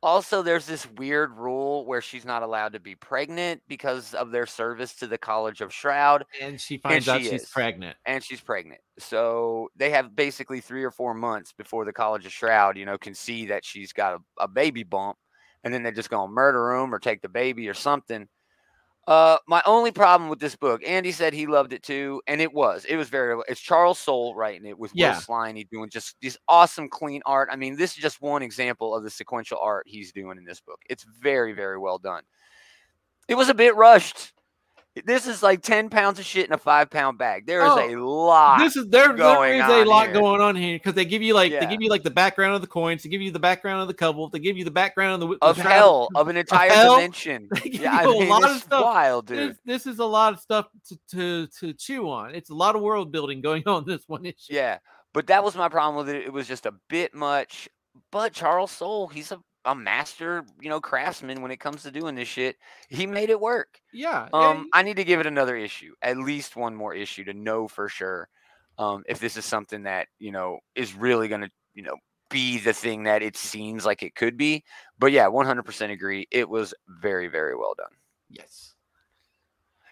Speaker 2: also there's this weird rule where she's not allowed to be pregnant because of their service to the College of Shroud
Speaker 1: and she finds out
Speaker 2: she
Speaker 1: she's
Speaker 2: is.
Speaker 1: pregnant.
Speaker 2: and she's pregnant. So they have basically 3 or 4 months before the College of Shroud, you know, can see that she's got a, a baby bump and then they're just to murder him or take the baby or something. Uh, my only problem with this book, Andy said he loved it too, and it was. It was very. It's Charles Soule writing it with
Speaker 1: Yeah.
Speaker 2: Will Sliney doing just this awesome, clean art. I mean, this is just one example of the sequential art he's doing in this book. It's very, very well done. It was a bit rushed. This is like ten pounds of shit in a five pound bag. There is
Speaker 1: Oh,
Speaker 2: a lot.
Speaker 1: This is there. There is a lot
Speaker 2: here.
Speaker 1: going on here because they give you like
Speaker 2: Yeah.
Speaker 1: they give you like the background of the coins, they give you the background of the couple, they give you the background of the
Speaker 2: of
Speaker 1: the shroud-
Speaker 2: hell of an entire
Speaker 1: hell?
Speaker 2: dimension. Yeah, I
Speaker 1: you a
Speaker 2: mean,
Speaker 1: lot of stuff.
Speaker 2: wild, dude.
Speaker 1: This, this is a lot of stuff to, to to chew on. It's a lot of world building going on this one issue.
Speaker 2: Yeah, but that was my problem with it. It was just a bit much. But Charles Soule, he's a, a master, you know, craftsman when it comes to doing this shit. He made it work.
Speaker 1: Yeah.
Speaker 2: Um, I need to give it another issue, at least one more issue to know for sure um, if this is something that you know is really going to, you know, be the thing that it seems like it could be. But yeah, 100% agree. It was very, very well done.
Speaker 1: yes.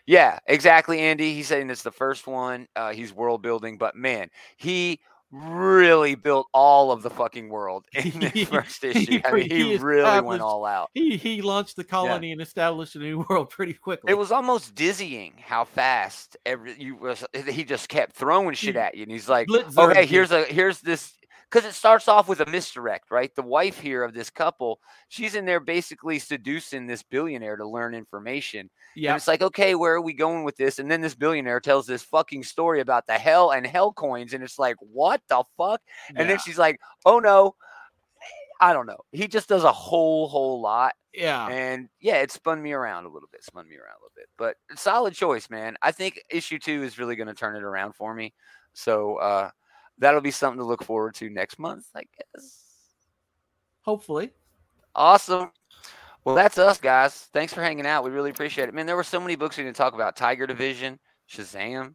Speaker 2: Yeah, exactly, Andy. He's saying it's the first one. Uh, he's world building, but man, he really built all of the fucking world in the
Speaker 1: He-
Speaker 2: first issue. I mean, he
Speaker 1: he
Speaker 2: really went all out.
Speaker 1: He he launched the colony and established a new world pretty quickly.
Speaker 2: It was almost dizzying how fast every you was. He just kept throwing shit at you, and he's like, "Okay, here's a here's this." Because it starts off with a misdirect, right? The wife here of this couple, she's in there basically seducing this billionaire to learn information. And
Speaker 1: yeah.
Speaker 2: it's like, okay, where are we going with this? And then this billionaire tells this fucking story about the hell and hell coins. And it's like, what the fuck? And
Speaker 1: yeah.
Speaker 2: then she's like, oh no. I don't know. He just does a whole, whole lot.
Speaker 1: yeah.
Speaker 2: And yeah, it spun me around a little bit, spun me around a little bit. But solid choice, man. I think issue two is really going to turn it around for me. So uh, that'll be something to look forward to next month, I guess.
Speaker 1: Hopefully.
Speaker 2: Awesome. Well, that's us, guys. Thanks for hanging out. We really appreciate it. Man, there were so many books we didn't talk about. Tiger Division, Shazam.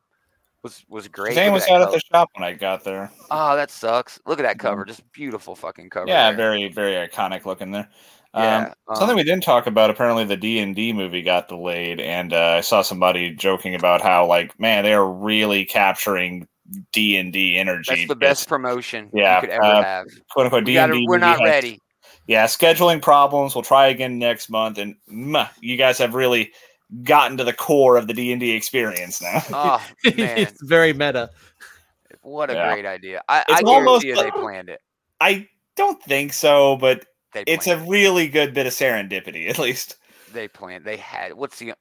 Speaker 2: was was great.
Speaker 3: Shazam was
Speaker 2: at that
Speaker 3: out at the shop when I got there.
Speaker 2: Oh, that sucks. Look at that cover. Just beautiful fucking cover.
Speaker 3: Yeah,
Speaker 2: there.
Speaker 3: very very iconic looking there.
Speaker 2: Yeah,
Speaker 3: Um, something
Speaker 2: um,
Speaker 3: we didn't talk about. Apparently, the D and D movie got delayed, and uh, I saw somebody joking about how, like, man, they are really capturing D and D energy.
Speaker 2: That's the best promotion
Speaker 3: Yeah,
Speaker 2: you could ever
Speaker 3: uh,
Speaker 2: have.
Speaker 3: quote unquote D and D.
Speaker 2: we're not ready.
Speaker 3: Yeah, scheduling problems. We'll try again next month, and mwah, you guys have really gotten to the core of the D and D experience now.
Speaker 2: Oh man,
Speaker 1: it's very meta.
Speaker 2: what a
Speaker 3: Yeah.
Speaker 2: great idea! I,
Speaker 3: It's
Speaker 2: I
Speaker 3: almost
Speaker 2: guarantee you they planned it.
Speaker 3: I don't think so, but it's a
Speaker 2: it.
Speaker 3: really good bit of serendipity, at least.
Speaker 2: they planned. They had what's the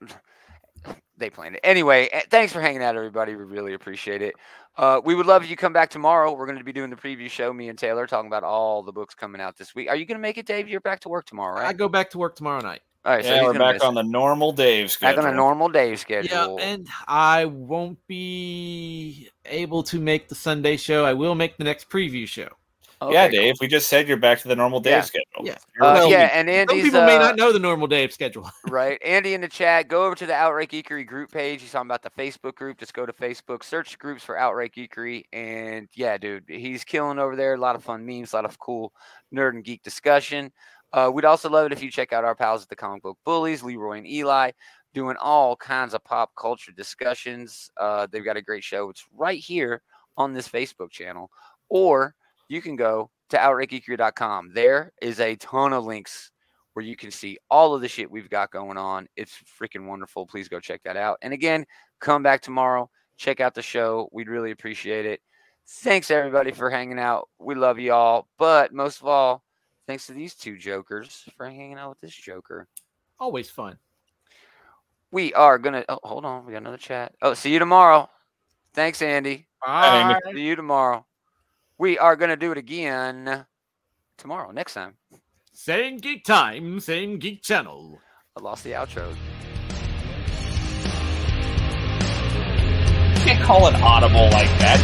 Speaker 2: they planned it anyway. eh, Thanks for hanging out, everybody. We really appreciate it. Uh, we would love if you come back tomorrow. We're going to be doing the preview show. Me and Taylor talking about all the books coming out this week. Are you going to make it, Dave? You're back to work tomorrow, right?
Speaker 1: I go back to work tomorrow night.
Speaker 2: All right, so
Speaker 3: yeah,
Speaker 2: he's
Speaker 3: we're back on the normal Dave schedule.
Speaker 2: back on a normal day
Speaker 1: Yeah,
Speaker 2: schedule.
Speaker 1: and I won't be able to make the Sunday show. I will make the next preview show.
Speaker 3: Yeah,
Speaker 2: Okay, cool.
Speaker 3: Dave. We just said you're back to the normal Dave
Speaker 2: Yeah.
Speaker 3: schedule.
Speaker 1: Yeah.
Speaker 2: Uh, yeah, and Andy,
Speaker 1: Some
Speaker 2: Andy's
Speaker 1: people may
Speaker 2: uh,
Speaker 1: not know the normal Dave schedule.
Speaker 2: right? Andy in the chat, go over to the Outright Geekery group page. He's talking about the Facebook group. Just go to Facebook, search groups for Outright Geekery, and yeah, dude, he's killing over there. A lot of fun memes, a lot of cool nerd and geek discussion. Uh, we'd also love it if you check out our pals at the Comic Book Bullies, Leroy and Eli, doing all kinds of pop culture discussions. Uh, they've got a great show. It's right here on this Facebook channel, or you can go to outrightgeekery.com. There is a ton of links where you can see all of the shit we've got going on. It's freaking wonderful. Please go check that out. And again, come back tomorrow. Check out the show. We'd really appreciate it. Thanks everybody for hanging out. We love you all. But most of all, thanks to these two jokers for hanging out with this joker.
Speaker 1: Always fun.
Speaker 2: We are gonna oh, hold on. We got another chat. Oh, see you tomorrow. Thanks, Andy.
Speaker 3: Bye.
Speaker 2: See you tomorrow. We are gonna do it again tomorrow. Next time.
Speaker 1: Same geek time, same geek channel.
Speaker 2: I lost the outro.
Speaker 3: You can't call it audible like that.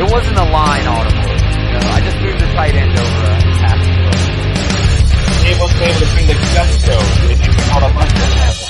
Speaker 2: It wasn't a line audible. You know, I just moved the tight end over a half.
Speaker 3: Dave wasn't able to bring the jump code. It called a bunch of